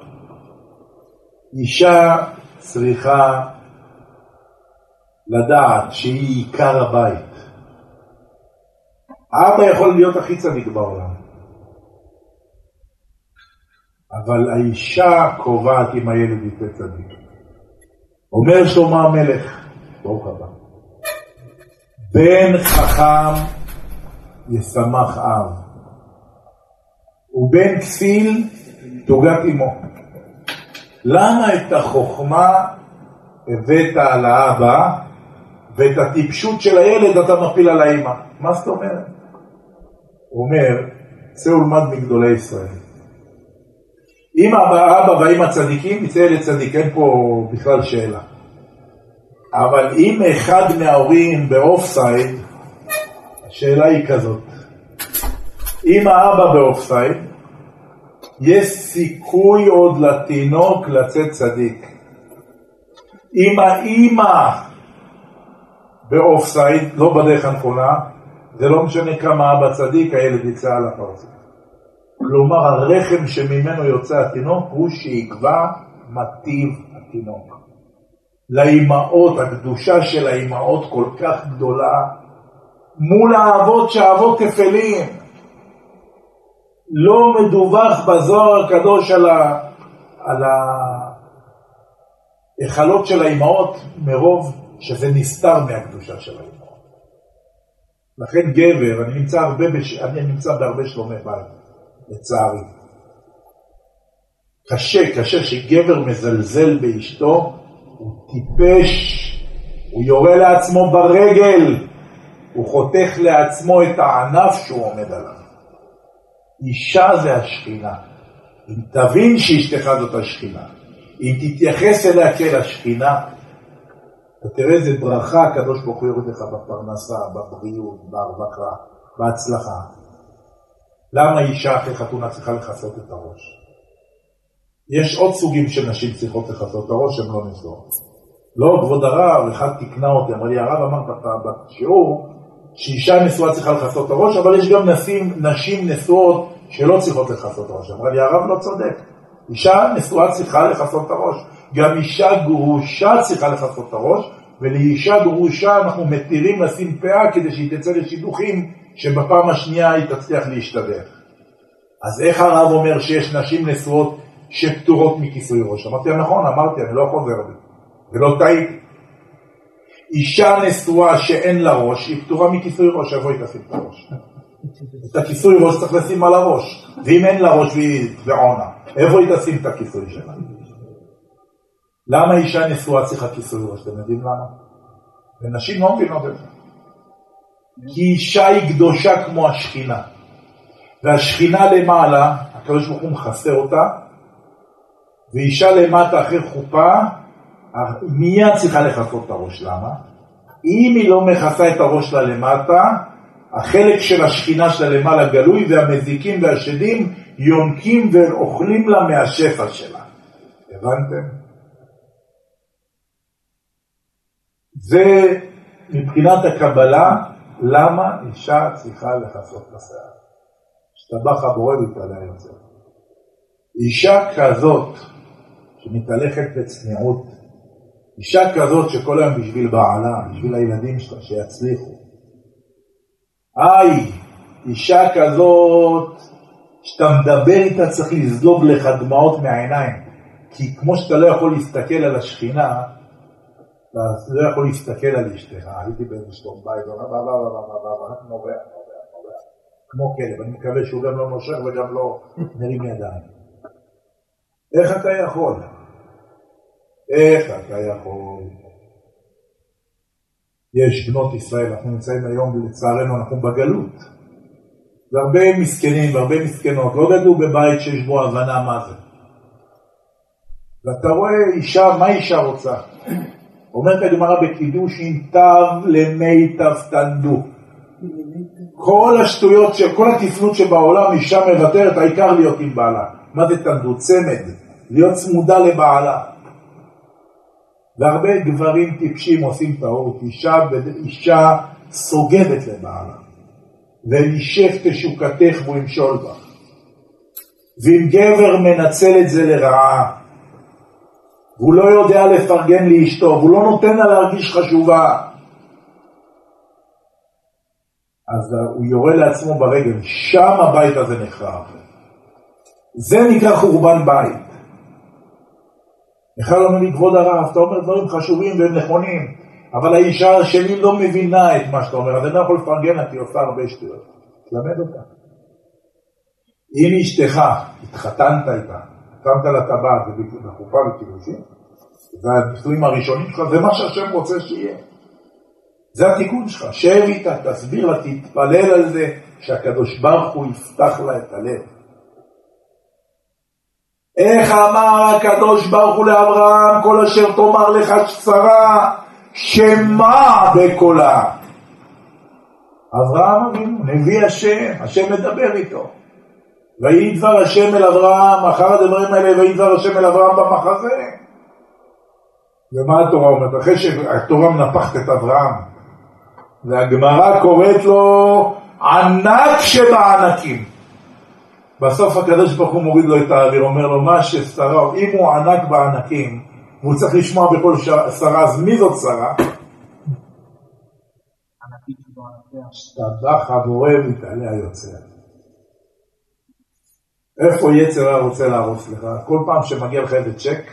אישה צריכה לדעת שהיא עיקר הבית. האבא יכול להיות הכי צדיק בעולם, אבל האישה קובעת אם הילד יצא צדיק. אומר שלמה המלך, ברוך הבא, בן חכם ישמח אב, ובן כסיל תוגת אמו. למה את החוכמה הבאת על האבא ואת הטיפשות של הילד אתה מפיל על האימא. מה זאת אומרת? הוא אומר, צא ולמד מגדולי ישראל. אם האבא והאמא צדיקים, יצא ילד צדיק, אין פה בכלל שאלה. אבל אם אחד מההורים ב offside, השאלה היא כזאת, אם האבא ב offside, יש סיכוי עוד לתינוק לצאת צדיק. אם האימא ב offside, לא בדרך הנכונה, זה לא משנה כמה אבא צדיק, הילד יצא על הפרצוף. כלומר, הרחם שממנו יוצא התינוק הוא שיקבע מטיב התינוק. לאימהות, הקדושה של האימהות כל כך גדולה, מול האבות שהאבות תפלים. לא מדווח בזוהר הקדוש על, ה... על ההיכלות של האימהות מרוב שזה נסתר מהקדושה של האימהות. לכן גבר, אני נמצא, הרבה בש... אני נמצא בהרבה שלומי בית, לצערי. קשה, קשה שגבר מזלזל באשתו, הוא טיפש, הוא יורה לעצמו ברגל, הוא חותך לעצמו את הענף שהוא עומד עליו. אישה זה השכינה. אם תבין שאשתך זאת השכינה, אם תתייחס אליה כאל השכינה, אתה תראה איזה ברכה הקדוש ברוך הוא יורד לך בפרנסה, בבריאות, בהרווחה, בהצלחה. למה אישה אחרי חתונה צריכה לכסות את הראש? יש עוד סוגים של נשים צריכות לכסות את הראש שהן לא נשואות. לא, כבוד הרב, אחד תקנה אותי, אמר לי, הרב אמר בשיעור שאישה נשואה צריכה לכסות את הראש, אבל יש גם נשים, נשים נשואות שלא צריכות לכסות את הראש. אמר לי, הרב לא צודק. אישה נשואה צריכה לכסות את הראש. גם אישה גרושה צריכה לכסות את הראש, ולאישה גרושה אנחנו מתירים לשים פאה כדי שהיא תצא לשידוכים שבפעם השנייה היא תצליח להשתדך. אז איך הרב אומר שיש נשים נשואות שפטורות מכיסוי ראש? אמרתי נכון, אמרתי, אני לא חוזר זה, ולא טעיתי. אישה נשואה שאין לה ראש, היא פטורה מכיסוי ראש, איפה היא תשים את הראש? את הכיסוי ראש צריך לשים על הראש, ואם אין לה ראש והיא בעונה, איפה היא תשים את הכיסוי שלה? למה אישה נשואה צריכה כיסוי ראש? אתם יודעים למה? ונשים לא מבינות את זה. כי אישה היא קדושה כמו השכינה. והשכינה למעלה, הקדוש ברוך הוא מכסה אותה, ואישה למטה אחרי חופה, מיד צריכה לכסות את הראש. למה? אם היא לא מכסה את הראש שלה למטה, החלק של השכינה שלה למעלה גלוי, והמזיקים והשדים יונקים ואוכלים לה מהשפע שלה. הבנתם? זה מבחינת הקבלה, למה אישה צריכה לכסות את השיער. השתבח הבורא והתעלה יוצא. אישה כזאת שמתהלכת בצניעות, אישה כזאת שכל היום בשביל בעלה, בשביל הילדים שלה, שיצליחו. היי, אישה כזאת שאתה מדבר איתה צריך לזלוג לך דמעות מהעיניים, כי כמו שאתה לא יכול להסתכל על השכינה, אתה לא יכול להסתכל על אשתך, הייתי באיזה שלום בית, רק נובע, נובע, נובע, כמו כלב, אני מקווה שהוא גם לא נושך וגם לא מרים ידיים. איך אתה יכול? איך אתה יכול? יש בנות ישראל, אנחנו נמצאים היום, לצערנו, אנחנו בגלות. והרבה מסכנים והרבה מסכנות לא גדלו בבית שיש בו הבנה מה זה. ואתה רואה אישה, מה אישה רוצה? אומרת הגמרא בקידושין, תו למיטב תנדו. כל השטויות, כל התפנות שבעולם אישה מוותרת, העיקר להיות עם בעלה. מה זה תנדו? צמד, להיות צמודה לבעלה. והרבה גברים טיפשים עושים טעות, אישה, אישה סוגדת לבעלה. ונשב תשוקתך והוא ימשול בך. ואם גבר מנצל את זה לרעה, והוא לא יודע לפרגן לאשתו, והוא לא נותן לה להרגיש חשובה, אז הוא יורה לעצמו ברגל, שם הבית הזה נחרב. זה נקרא חורבן בית. אחד אומר לי, כבוד הרב, אתה אומר דברים חשובים והם נכונים, אבל האישה שלי לא מבינה את מה שאתה אומר, אז אני לא יכול לפרגן לה, כי היא עושה הרבה שטויות. תלמד אותה. אם אשתך, התחתנת איתה, שמת לה טבעת בחופה וקידושים, זה הנישואים הראשונים שלך, זה מה שהשם רוצה שיהיה. זה התיקון שלך, שב איתה, תסביר לה, תתפלל על זה, שהקדוש ברוך הוא יפתח לה את הלב. איך אמר הקדוש ברוך הוא לאברהם, כל אשר תאמר לך שרה, שמע בקולה. אברהם אבינו, נביא השם, השם מדבר איתו. ויהי דבר השם אל אברהם, אחר הדברים האלה, ויהי דבר השם אל אברהם במחזה. ומה התורה אומרת? אחרי שהתורה מנפחת את אברהם, והגמרא קוראת לו ענק שבענקים. בסוף הקדוש ברוך הוא מוריד לו את האוויר, אומר לו מה ששרה, אם הוא ענק בענקים, והוא צריך לשמוע בכל שרה, אז מי זאת שרה? השתבח הבורא מתעלה היוצר. איפה יצר הרע רוצה להרוס לך? כל פעם שמגיע לך איזה צ'ק,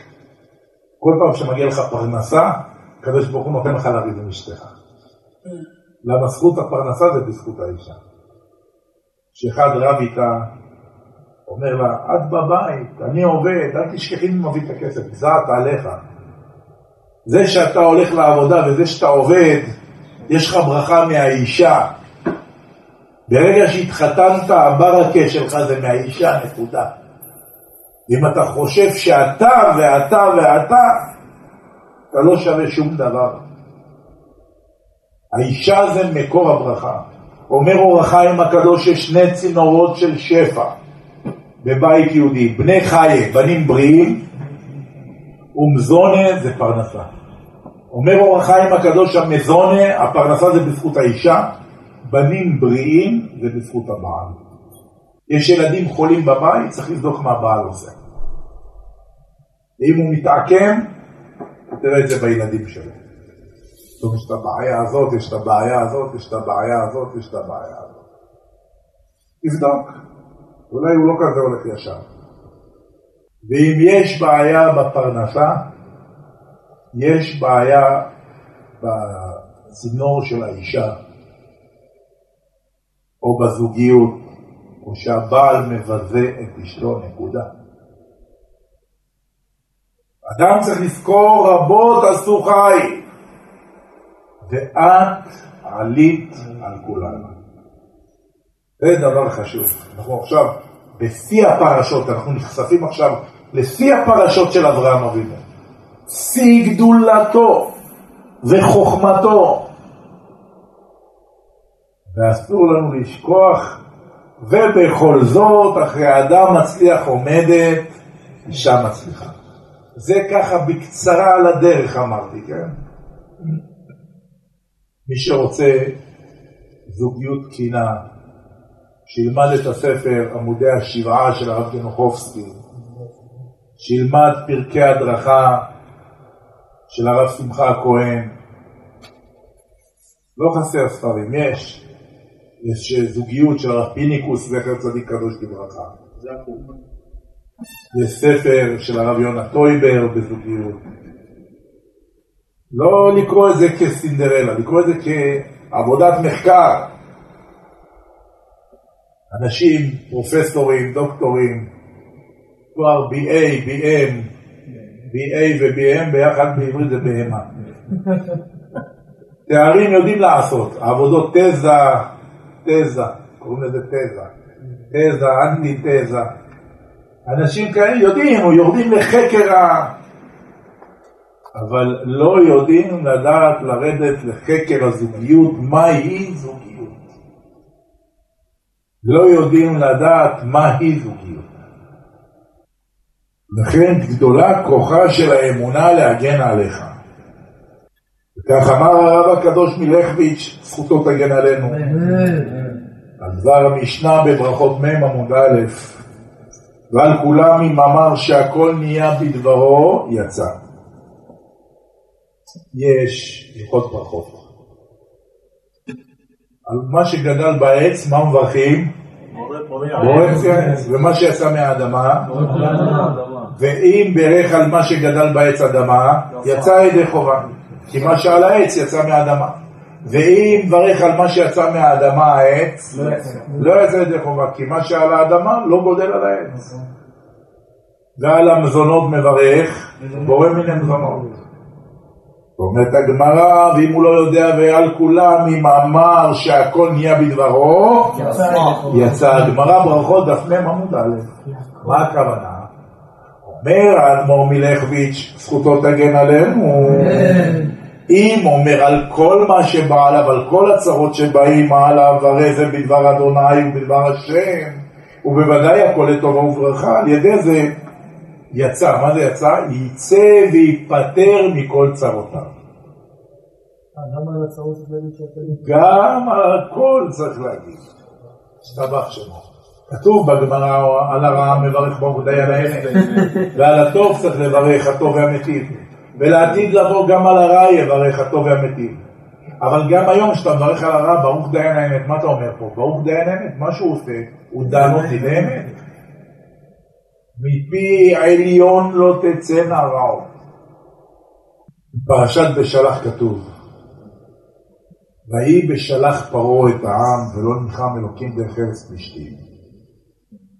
כל פעם שמגיע לך פרנסה, הקדוש ברוך הוא נותן לך לריב עם אשתך. למה זכות הפרנסה זה בזכות האישה. שאחד רב איתה, אומר לה, את בבית, אני עובד, אל תשכחי מי מביא את הכסף, זעת עליך. זה שאתה הולך לעבודה וזה שאתה עובד, יש לך ברכה מהאישה. ברגע שהתחתנת, הברכה שלך זה מהאישה, נקודה. אם אתה חושב שאתה ואתה ואתה, אתה לא שווה שום דבר. האישה זה מקור הברכה. אומר אור החיים הקדוש יש שני צינורות של שפע בבית יהודי, בני חיה, בנים בריאים, ומזונה זה פרנסה. אומר אור החיים הקדוש המזונה, הפרנסה זה בזכות האישה, בנים בריאים זה בזכות הבעל. יש ילדים חולים בבית, צריך לבדוק מה הבעל עושה. ואם הוא מתעקם, תראה את זה בילדים שלו. פתאום יש את הבעיה הזאת, יש את הבעיה הזאת, יש את הבעיה הזאת, יש את הבעיה הזאת. תבדוק, אולי הוא לא כזה הולך ישר. ואם יש בעיה בפרנסה, יש בעיה בצינור של האישה, או בזוגיות, או שהבעל מבזה את אשתו, נקודה. אדם צריך לזכור רבות עשו חי. ואת עלית על כולנו. זה דבר חשוב. אנחנו עכשיו בשיא הפרשות, אנחנו נחשפים עכשיו לשיא הפרשות של אברהם אבינו. שיא גדולתו וחוכמתו. ואסור לנו לשכוח, ובכל זאת, אחרי אדם מצליח עומדת, אישה מצליחה. זה ככה בקצרה על הדרך אמרתי, כן? מי שרוצה זוגיות תקינה, שילמד את הספר עמודי השבעה של הרב גנוחובסקי, שילמד פרקי הדרכה של הרב שמחה הכהן. לא חסר ספרים, יש. יש זוגיות של הרב פיניקוס, זכר צדיק קדוש לברכה. יש ספר של הרב יונה טויבר בזוגיות. לא לקרוא את זה כסינדרלה, לקרוא את זה כעבודת מחקר. אנשים, פרופסורים, דוקטורים, תואר BA, BM, BA ו-BM ביחד בעברית זה בהמה. תארים יודעים לעשות, עבודות תזה, תזה, קוראים לזה תזה, תזה, אנטי תזה. אנשים כאלה יודעים, או יורדים לחקר ה... אבל לא יודעים לדעת לרדת לחקר הזוגיות, מהי זוגיות. לא יודעים לדעת מהי זוגיות. לכן גדולה כוחה של האמונה להגן עליך. וכך אמר הרב הקדוש מלכביץ', זכותו תגן עלינו. על דבר המשנה בברכות מ' עמוד א', ועל כולם אם אמר שהכל נהיה בדברו, יצא. יש הלכות ברכות. על מה שגדל בעץ, מה מברכים? בורא עץ, ומה שיצא מהאדמה, ואם ברך על מה שגדל בעץ אדמה, יצא ידי חובה, כי מה שעל העץ יצא מהאדמה. ואם ברך על מה שיצא מהאדמה העץ, לא יצא ידי חובה, כי מה שעל האדמה לא גודל על העץ. ועל המזונות מברך, בורא מן המזונות. אומרת הגמרא, ואם הוא לא יודע ועל כולם, אם אמר שהכל נהיה בדברו, יצא הגמרא ברכות דף מ עמוד א', מה הכוונה? אומר האדמו"ר מלכביץ', זכותו תגן עלינו, אם אומר על כל מה שבא עליו, על כל הצרות שבאים עליו, הרי זה בדבר אדוני ובדבר השם, ובוודאי הכל לטובה וברכה, על ידי זה יצא, מה זה יצא? יצא ויפטר מכל צרותיו. אה, גם על הצרות צריך להגיד שאתה... גם על הכל צריך להגיד. השתבח שמו. כתוב בגמרא על הרע מברך ברוך על האמת, ועל הטוב צריך לברך הטוב והמיטיב, ולעתיד לבוא גם על הרע יברך הטוב והמיטיב. אבל גם היום כשאתה מברך על הרע, ברוך דיין האמת, מה אתה אומר פה? ברוך דיין האמת, מה שהוא עושה, הוא דן אותי באמת. מפי עליון לא תצאנה רעות. פרשת בשלח כתוב, ויהי בשלח פרעה את העם ולא ניחם אלוקים דרך ארץ פלישתים.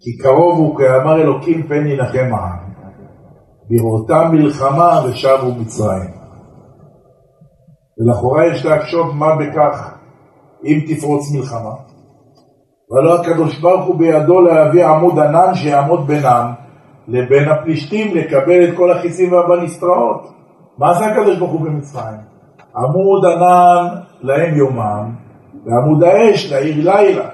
כי קרוב הוא כאמר אלוקים פן ינחם העם. בראותם מלחמה ושבו מצרים. ולכאורה יש להקשות מה בכך אם תפרוץ מלחמה. ולא הקדוש ברוך הוא בידו להביא עמוד ענן שיעמוד בינם לבין הפלישתים לקבל את כל החיסים והבליסטראות. מה עשה הקדוש ברוך הוא במצרים? עמוד ענן להם יומם, ועמוד האש לעיר לילה.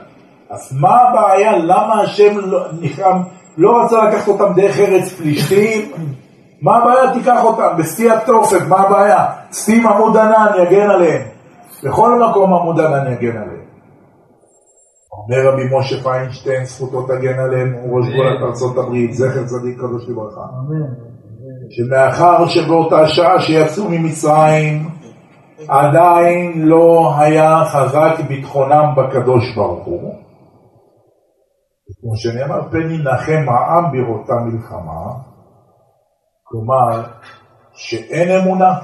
אז מה הבעיה? למה השם לא, נחם, לא רצה לקחת אותם דרך ארץ פלישתים? מה הבעיה? תיקח אותם בשיא התופת, מה הבעיה? שים עמוד ענן, יגן עליהם. בכל מקום עמוד ענן יגן עליהם. אומר רבי משה פיינשטיין, זכותו תגן עליהם, הוא ראש גולת ארצות הברית, זכר צדיק קדוש לברכה. שמאחר שבאותה שעה שיצאו ממצרים, עדיין לא היה חזק ביטחונם בקדוש ברוך הוא. כמו שנאמר, פן ינחם העם בראותה מלחמה, כלומר, שאין אמונה,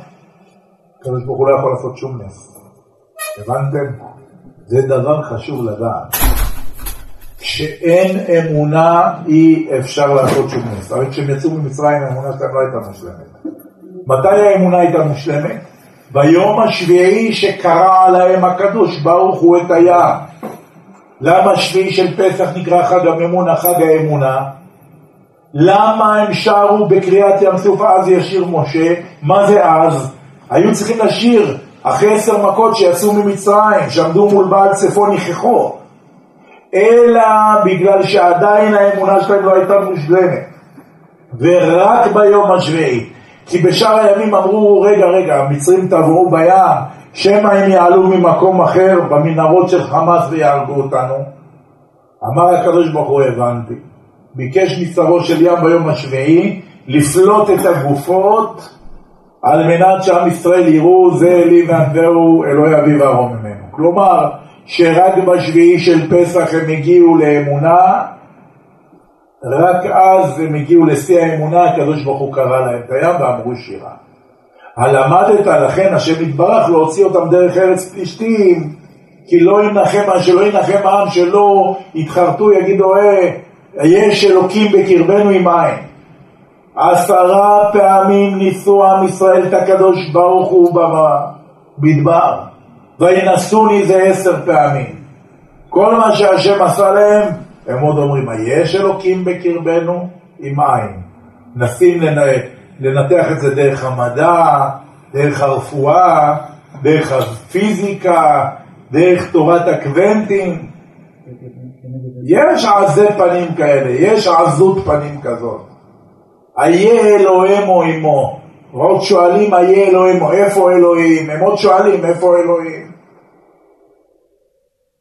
הקדוש ברוך הוא לא יכול לעשות שום נס. הבנתם? זה דבר חשוב לדעת. כשאין אמונה אי אפשר לעשות שום נס. הרי כשהם יצאו ממצרים האמונה שלהם לא הייתה מושלמת. מתי האמונה הייתה מושלמת? ביום השביעי שקרא עליהם הקדוש ברוך הוא את הים. למה שביעי של פסח נקרא חג הממונה, חג האמונה? למה הם שרו בקריאת ים סוף אז ישיר משה? מה זה אז? היו צריכים לשיר אחרי עשר מכות שיצאו ממצרים, שעמדו מול בעל צפון ניחכו, אלא בגלל שעדיין האמונה שלהם לא הייתה מושלמת. ורק ביום השביעי, כי בשאר הימים אמרו, רגע, רגע, המצרים תבואו בים, שמא הם יעלו ממקום אחר במנהרות של חמאס ויהרגו אותנו. אמר הקדוש ברוך הוא, הבנתי. ביקש משרו של ים ביום השביעי לפלוט את הגופות על מנת שעם ישראל יראו זה אלי וענווהו אלוהי אביו ואהרון ממנו. כלומר, שרק בשביעי של פסח הם הגיעו לאמונה, רק אז הם הגיעו לשיא האמונה, הקדוש ברוך הוא קרא להם את הים ואמרו שירה. הלמדת לכן השם יתברך להוציא אותם דרך ארץ פלישתים, כי לא ינחם, שלא ינחם העם, שלא יתחרטו, יגידו, אה, יש אלוקים בקרבנו עם עין. עשרה פעמים ניסו עם ישראל את הקדוש ברוך הוא במדבר, וינסוני זה עשר פעמים. כל מה שהשם עשה להם, הם עוד אומרים, יש אלוקים בקרבנו? עם עין. מנסים לנתח את זה דרך המדע, דרך הרפואה, דרך הפיזיקה, דרך תורת הקוונטים. יש עזי פנים כאלה, יש עזות פנים כזאת. איה אלוהימו עמו. ועוד שואלים איה אלוהימו, איפה אלוהים? הם עוד שואלים איפה אלוהים.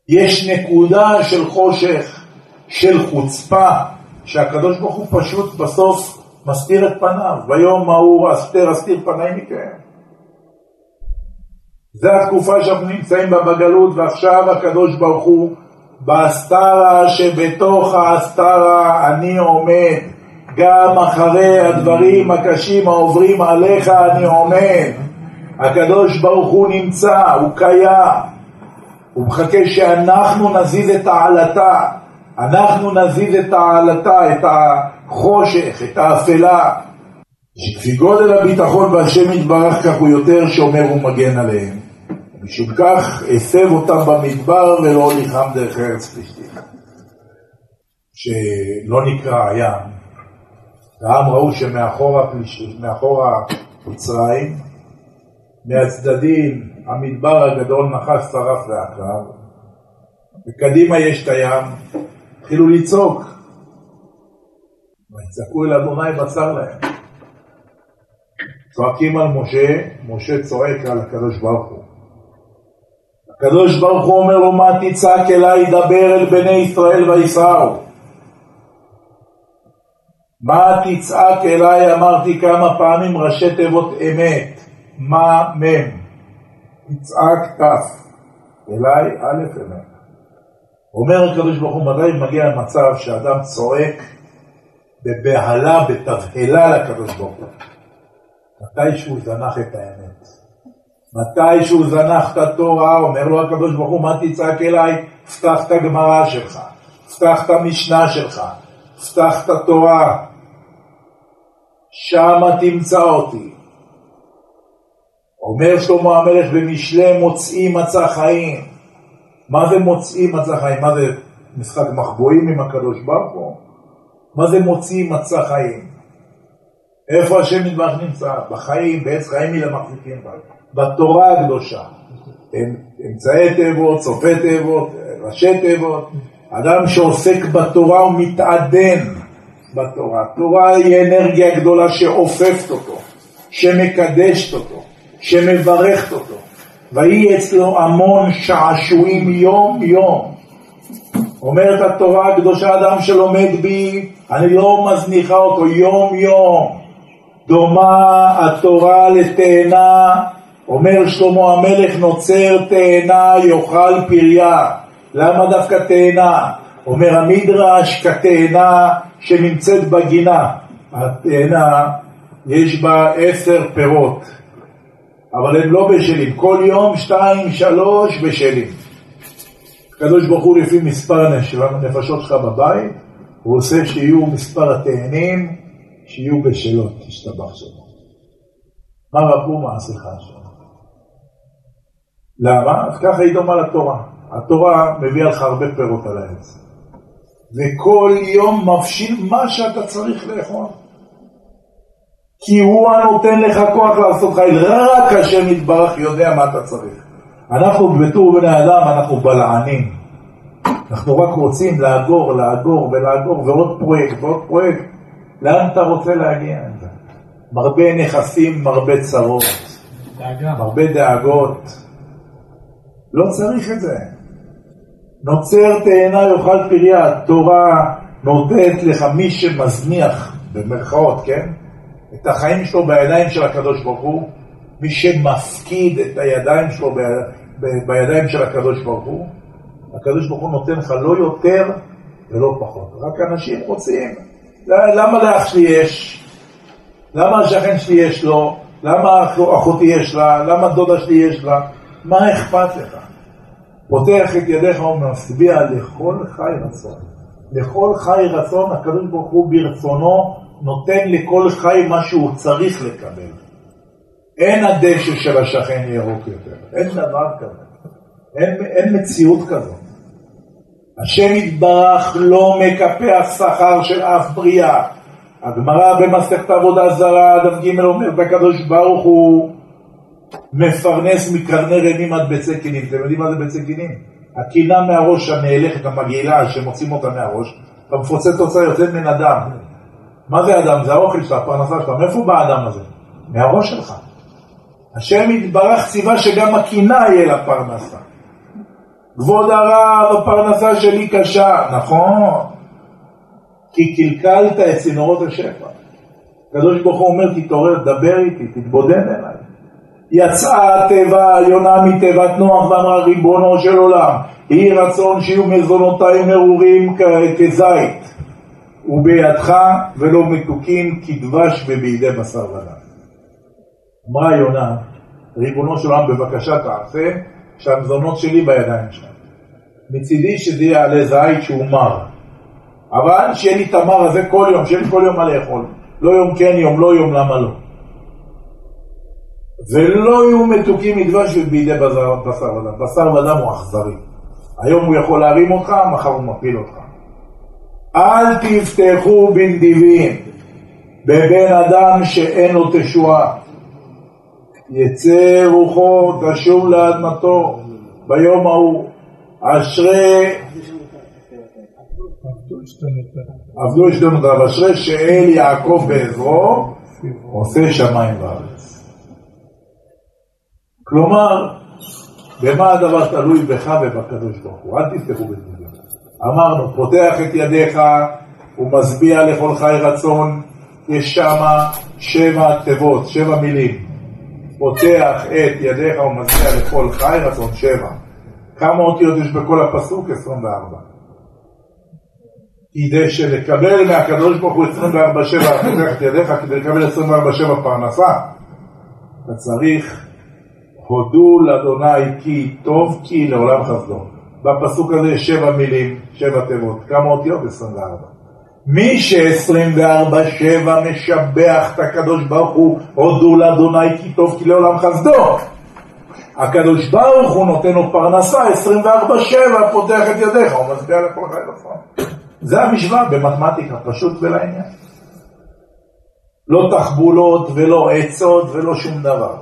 יש נקודה של חושך, של חוצפה, שהקדוש ברוך הוא פשוט בסוף מסתיר את פניו. ביום ההוא אסתר אסתיר פניי מכם. זה התקופה שאנחנו נמצאים בה בגלות, ועכשיו הקדוש ברוך הוא בהסתרה שבתוך ההסתרה אני עומד. גם אחרי הדברים הקשים העוברים עליך אני עומד. הקדוש ברוך הוא נמצא, הוא קיים. הוא מחכה שאנחנו נזיז את העלתה. אנחנו נזיז את העלתה, את החושך, את האפלה. שכפי גודל הביטחון בהשם יתברך כך הוא יותר שומר ומגן עליהם. משום כך הסב אותם במדבר ולא ניחם דרך ארץ פלישתים. שלא נקרא הים, העם ראו שמאחור מצרים, מהצדדים המדבר הגדול נחש שרף ועקב, וקדימה יש את הים, התחילו לצעוק. ויצעקו אל אדוני בשר להם. צועקים על משה, משה צועק על הקדוש ברוך הוא. הקדוש ברוך הוא אומר לו, מה תצעק אליי, דבר אל בני ישראל ויסעו. מה תצעק אליי, אמרתי כמה פעמים, ראשי תיבות אמת, מה מם, תצעק תף, אליי א' אמת. אומר הקדוש ברוך הוא, מתי מגיע למצב שאדם צועק בבהלה, בתבהלה לקדוש ברוך הוא? מתי שהוא זנח את האמת. מתי שהוא זנח את התורה, אומר לו הקדוש ברוך הוא, מה תצעק אליי? פתח את הגמרא שלך, פתח את המשנה שלך, פתח את התורה, שמה תמצא אותי. אומר שלמה המלך במשלי מוצאים מצא חיים. מה זה מוצאים מצא חיים? מה זה משחק מחבואים עם הקדוש ברוך הוא? מה זה מוצאים מצא חיים? איפה השם נדבך נמצא? בחיים, בעץ חיים היא למחזיקים בה. בתורה הקדושה. אמצעי תאבות, סופי תאבות, ראשי תאבות. אדם שעוסק בתורה הוא מתעדן בתורה. תורה היא אנרגיה גדולה שאופפת אותו, שמקדשת אותו, שמברכת אותו. ויהי אצלו המון שעשועים יום יום. אומרת התורה הקדושה, אדם שלומד בי, אני לא מזניחה אותו יום יום. דומה התורה לתאנה, אומר שלמה המלך, נוצר תאנה יאכל פריה. למה דווקא תאנה? אומר המדרש כתאנה שנמצאת בגינה. התאנה, יש בה עשר פירות, אבל הם לא בשלים. כל יום שתיים, שלוש בשלים. הקדוש ברוך הוא לפי מספר הנפשות שלך בבית, הוא עושה שיהיו מספר התאנים שיהיו בשלות, תשתבח שלו. מה רבו מעשיך השם? למה? אז ככה היא דומה לתורה. התורה מביאה לך הרבה פירות על העץ. וכל יום מבשיל מה שאתה צריך לאכול. כי הוא הנותן לך כוח לעשות חיל, רק השם יתברך יודע מה אתה צריך. אנחנו בתור בני אדם, אנחנו בלענים. אנחנו רק רוצים לאגור, לאגור ולאגור, ועוד פרויקט ועוד פרויקט. לאן אתה רוצה להגיע? מרבה נכסים, מרבה צרות. דאגה. מרבה דאגות. לא צריך את זה. נוצר תאנה יאכל פריה, תורה נותנת לך מי שמזניח, במרכאות, כן? את החיים שלו בידיים של הקדוש ברוך הוא, מי שמפקיד את הידיים שלו ב... ב... בידיים של הקדוש ברוך הוא, הקדוש ברוך הוא נותן לך לא יותר ולא פחות. רק אנשים רוצים. למה לאח שלי יש? למה השכן שלי יש לו? למה אחותי יש לה? למה דודה שלי יש לה? מה אכפת לך? פותח את ידיך ומשביע לכל חי רצון. לכל חי רצון, הקדוש ברוך הוא ברצונו נותן לכל חי מה שהוא צריך לקבל. אין הדשא של השכן ירוק יותר, אין דבר כזה, אין, אין מציאות כזאת. השם יתברך לא מקפח שכר של אף בריאה. הגמרא במסכת עבודה זרה, דף ג' אומרת, הקדוש ברוך הוא מפרנס מקרני רנים עד ביצי קינים. אתם יודעים מה זה ביצי קינים? הקינה מהראש הנאלכת, המגעילה, שמוצאים אותה מהראש, אתה מפוצץ אותה יוצאת מן אדם. מה זה אדם? זה האוכל שלך, הפרנסה שלך. מאיפה בא האדם הזה? מהראש שלך. השם יתברך ציווה שגם הקינה יהיה לה פרנסה. כבוד הרב, הפרנסה שלי קשה. נכון, כי קלקלת את צינורות השפע. הקדוש ברוך הוא אומר, תתעורר, דבר איתי, תתבודד אליי. יצאה התיבה העליונה מתיבת נוח ואמרה ריבונו של עולם, יהי רצון שיהיו מזונותיי מרורים כזית ובידך ולא מתוקים כדבש ובידי בשר ודם. אמרה יונה, ריבונו של עולם בבקשה תעשה שהמזונות שלי בידיים שלך. מצידי שזה יעלה זית שהוא מר, אבל שיהיה לי את המר הזה כל יום, שיהיה לי כל יום מה לאכול. לא יום כן, יום לא, יום למה לא. ולא יהיו מתוקים מדבש בידי בשר, בשר ודם. בשר ודם הוא אכזרי. היום הוא יכול להרים אותך, מחר הוא מפיל אותך. אל תפתחו בנדיבים בבן אדם שאין לו תשועה. יצא רוחו, תשוב לאדמתו ביום ההוא. אשרי עבדו עשתונותיו, אשרי שאל יעקב בעזרו, עושה שמיים וארץ. כלומר, במה הדבר תלוי בך ובקדוש ברוך הוא? אל תפתחו בדמיון. אמרנו, פותח את ידיך ומשביע לכל חי רצון, יש שמה שבע תיבות, שבע מילים. פותח את ידיך ומשביע לכל חי רצון, שבע. כמה אותיות יש בכל הפסוק? 24. כדי שלקבל מהקדוש ברוך הוא 24-7, פותח את ידיך כדי לקבל 24-7 פרנסה, אתה צריך הודו לאדוני כי טוב כי לעולם חסדו. בפסוק הזה יש שבע מילים, שבע תיבות, כמה אותיות? 24. מי ש-24-7 משבח את הקדוש ברוך הוא, הודו לאדוני כי טוב כי לעולם חסדו. הקדוש ברוך הוא נותן לו פרנסה 24-7, פותח את ידיך, הוא מצביע לכל חי רצון. זה המשוואה במתמטיקה, פשוט ולעניין. לא תחבולות ולא עצות ולא שום דבר.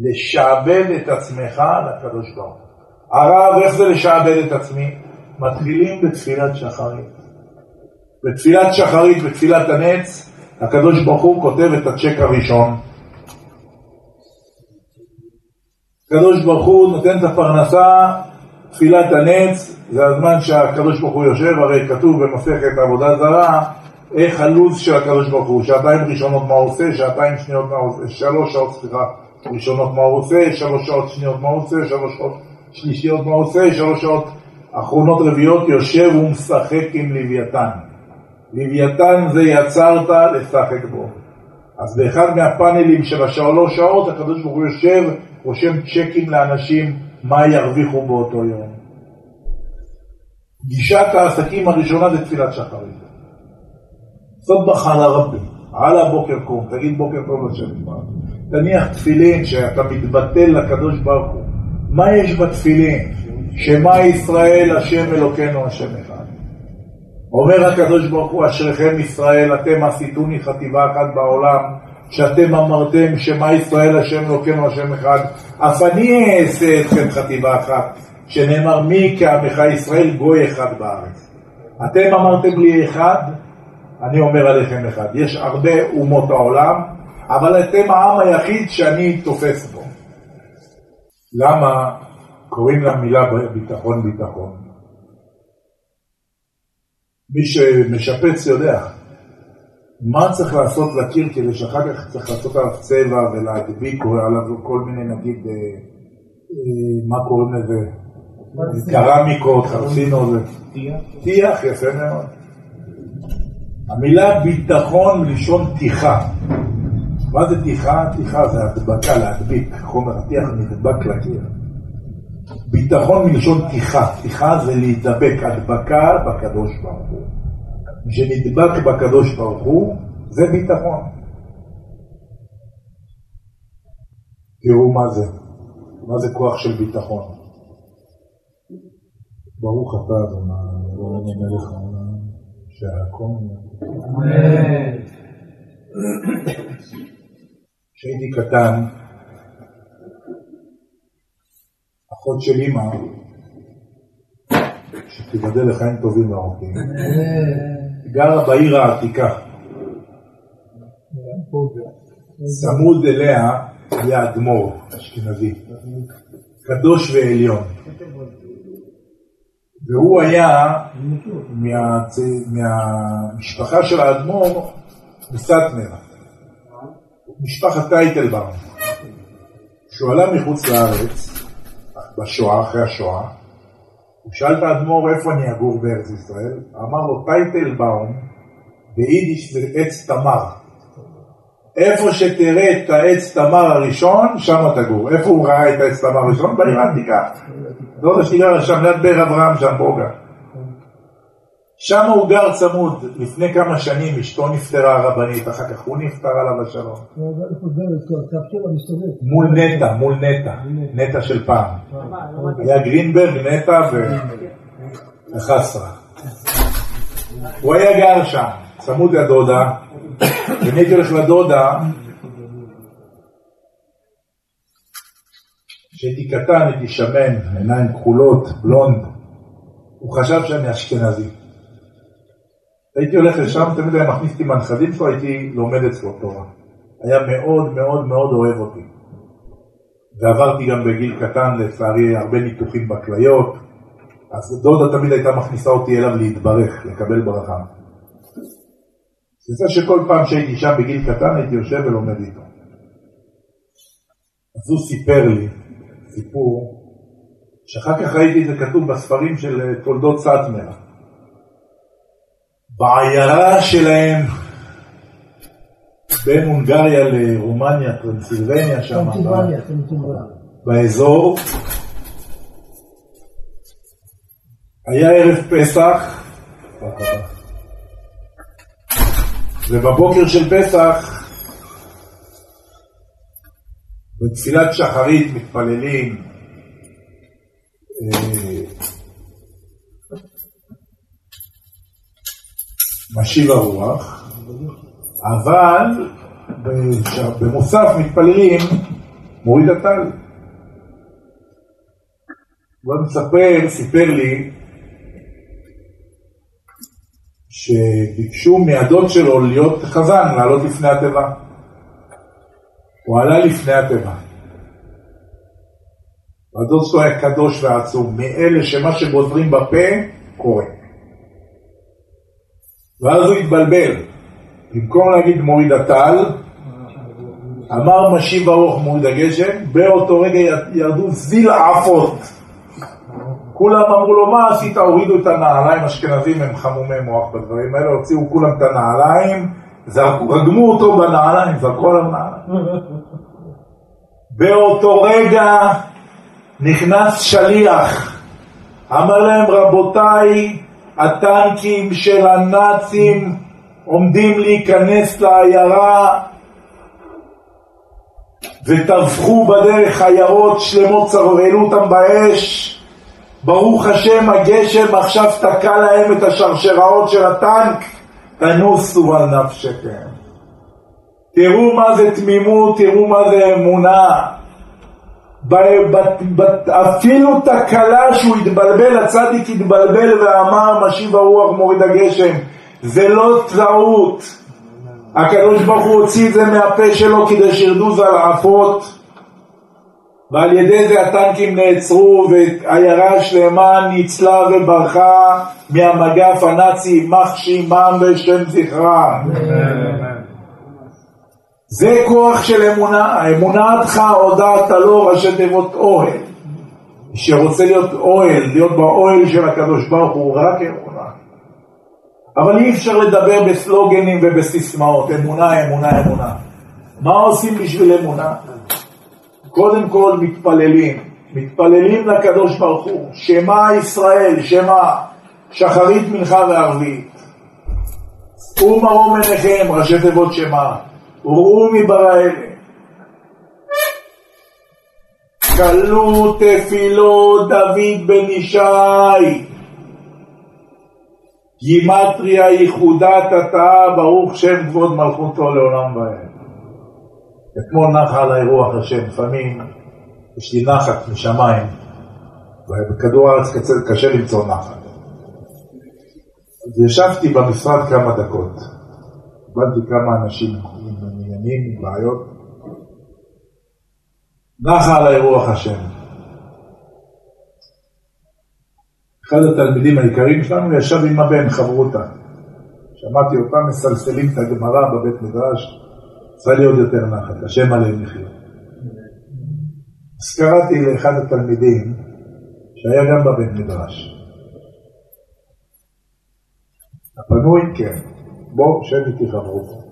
לשעבד את עצמך לקדוש ברוך. הרב, איך זה לשעבד את עצמי? מתחילים בתפילת שחרית. בתפילת שחרית, בתפילת הנץ, הקדוש ברוך הוא כותב את הצ'ק הראשון. הקדוש ברוך הוא נותן את הפרנסה, תפילת הנץ, זה הזמן שהקדוש ברוך הוא יושב, הרי כתוב במסכת עבודה זרה, איך הלו"ז של הקדוש ברוך הוא, שעתיים ראשונות מה הוא עושה, שעתיים שניות מה הוא עושה, שלוש שעות, סליחה, ראשונות מה הוא עושה, שלוש שעות שניות מה הוא עושה, שלוש שעות שלישיות מה עושה, שלוש שעות אחרונות רביעיות יושב ומשחק עם לוויתן. לוויתן זה יצרת לשחק בו. אז באחד מהפאנלים של השלוש שעות הקדוש ברוך הוא יושב, רושם צ'קים לאנשים מה ירוויחו באותו יום. גישת העסקים הראשונה זה תפילת שחרית. סבח על הרבים, על הבוקר קום, תגיד בוקר טוב לשם. תניח תפילין שאתה מתבטל לקדוש ברוך הוא. מה יש בתפילין? שמע ישראל השם אלוקינו השם אחד. אומר הקדוש ברוך הוא אשריכם ישראל אתם עשיתוני חטיבה אחת בעולם שאתם אמרתם שמע ישראל השם אלוקינו השם אחד אף אני אעשה אתכם חטיבה אחת שנאמר מי כעמך ישראל גוי אחד בארץ אתם אמרתם לי אחד אני אומר עליכם אחד יש הרבה אומות העולם אבל אתם העם היחיד שאני תופס בו למה קוראים למילה ביטחון ביטחון? מי שמשפץ יודע מה צריך לעשות לקיר כדי שאחר כך צריך לעשות עליו צבע ולהדביק עליו כל מיני נגיד, אה, אה, מה קוראים לזה? קרמיקות, חרסינו, טיח, יפה מאוד. המילה ביטחון מלשון טיחה. מה זה טיחה? טיחה זה הדבקה, להדביק. חומר הטיח נדבק לקיר. ביטחון מלשון טיחה. טיחה זה להידבק, הדבקה בקדוש ברוך הוא. שנדבק בקדוש ברוך הוא, זה ביטחון. תראו מה זה. מה זה כוח של ביטחון. ברוך אתה אדוני, אלוהינו מלך העולם, שהכל כשהייתי קטן, אחות של אימא, שתיבדל לחיים טובים וארוכים, גרה בעיר העתיקה. צמוד אליה היה אדמו"ר אשכנזי, קדוש ועליון. והוא היה. מהמשפחה של האדמו"ר מסטמר, משפחת טייטלבאום. כשהוא עלה מחוץ לארץ, בשואה, אחרי השואה, הוא שאל את האדמו"ר איפה אני אגור בארץ ישראל, אמר לו טייטלבאום, ביידיש זה עץ תמר. איפה שתראה את העץ תמר הראשון, שם תגור. איפה הוא ראה את העץ תמר הראשון? בעיר העתיקה. דודה שלי גרה שם ליד באר אברהם, שם בוגה. שם הוא גר צמוד, לפני כמה שנים אשתו נפטרה הרבנית, אחר כך הוא נפטר עליו השלום. מול נטע, מול נטע, נטע. של פעם. היה גרינברג, נטע וחסרה. הוא היה גר שם, צמוד לדודה, ואני הייתי הולך לדודה, כשהייתי קטן הייתי שמן, עיניים כחולות, בלונד, הוא חשב שאני אשכנזי. הייתי הולך לשם, תמיד היה מכניס אותי מהנכדים שלו, הייתי לומד אצלו תורה. היה מאוד מאוד מאוד אוהב אותי. ועברתי גם בגיל קטן, לצערי, הרבה ניתוחים בכליות, אז דודה תמיד הייתה מכניסה אותי אליו להתברך, לקבל ברכה. זה שכל פעם שהייתי שם בגיל קטן הייתי יושב ולומד איתו. אז הוא סיפר לי סיפור, שאחר כך ראיתי את זה כתוב בספרים של תולדות סאטמר. בעיירה שלהם בין הונגריה לרומניה, טרנסילבניה שם. באזור, היה ערב פסח, ובבוקר של פסח, בתפילת שחרית מתפללים משיב הרוח, אבל במוסף מתפללים מוריד הטל. הוא מספר, סיפר לי, שביקשו מהדוד שלו להיות חזן, לעלות לפני התיבה. הוא עלה לפני התיבה. הדוד שלו היה קדוש ועצום, מאלה שמה שגוזרים בפה, קורה. ואז הוא התבלבל. במקום להגיד מוריד הטל, אמר משיב הרוח מוריד הגשם, באותו רגע ירדו זיל עפות. כולם אמרו לו, מה עשית? הורידו את הנעליים, אשכנזים הם חמומי מוח בדברים האלה, הוציאו כולם את הנעליים, רגמו אותו בנעליים, זרקו עליו נעליים. באותו רגע נכנס שליח, אמר להם, רבותיי, הטנקים של הנאצים עומדים להיכנס לעיירה וטבחו בדרך עיירות שלמות, העלו אותם באש. ברוך השם, הגשם עכשיו תקע להם את השרשראות של הטנק, תנוסו על נפשכם. תראו מה זה תמימות, תראו מה זה אמונה. אפילו תקלה שהוא התבלבל, הצדיק התבלבל ואמר משיב הרוח מוריד הגשם, זה לא טעות. הקדוש ברוך הוא הוציא את זה מהפה שלו כדי שירדו זלעפות ועל ידי זה הטנקים נעצרו ועיירה שלמה ניצלה וברחה מהמגף הנאצי, יימח שמם ושם זכרם. זה כוח של אמונה, אמונתך הודעת לו ראשי תיבות אוהל. שרוצה להיות אוהל, להיות באוהל של הקדוש ברוך הוא, רק אמונה. אבל אי אפשר לדבר בסלוגנים ובסיסמאות, אמונה, אמונה, אמונה. מה עושים בשביל אמונה? קודם כל מתפללים, מתפללים לקדוש ברוך הוא, שמע ישראל, שמע, שחרית מנחה וערבית. ומרום עיניכם, ראשי תיבות שמע. וראו מברא אלה. כלו תפילות דוד בן ישי, גימטריה ייחודת התאה, ברוך שם כבוד מלכותו לעולם ועד. אתמול נחה עליי רוח השם, לפעמים יש לי נחת משמיים, ובכדור הארץ קשה למצוא נחת. אז ישבתי במשרד כמה דקות, קיבלתי כמה אנשים עניינים, בעיות. נחה עליי רוח השם. אחד התלמידים העיקריים שלנו ישב עם הבן, חברותה. שמעתי אותם מסלסלים את הגמרא בבית מדרש, צריכה לי עוד יותר נחת, השם עליהם לחיות. אז קראתי לאחד התלמידים, שהיה גם בבית מדרש. הפנוי, כן, בוא, שב איתי חברותה.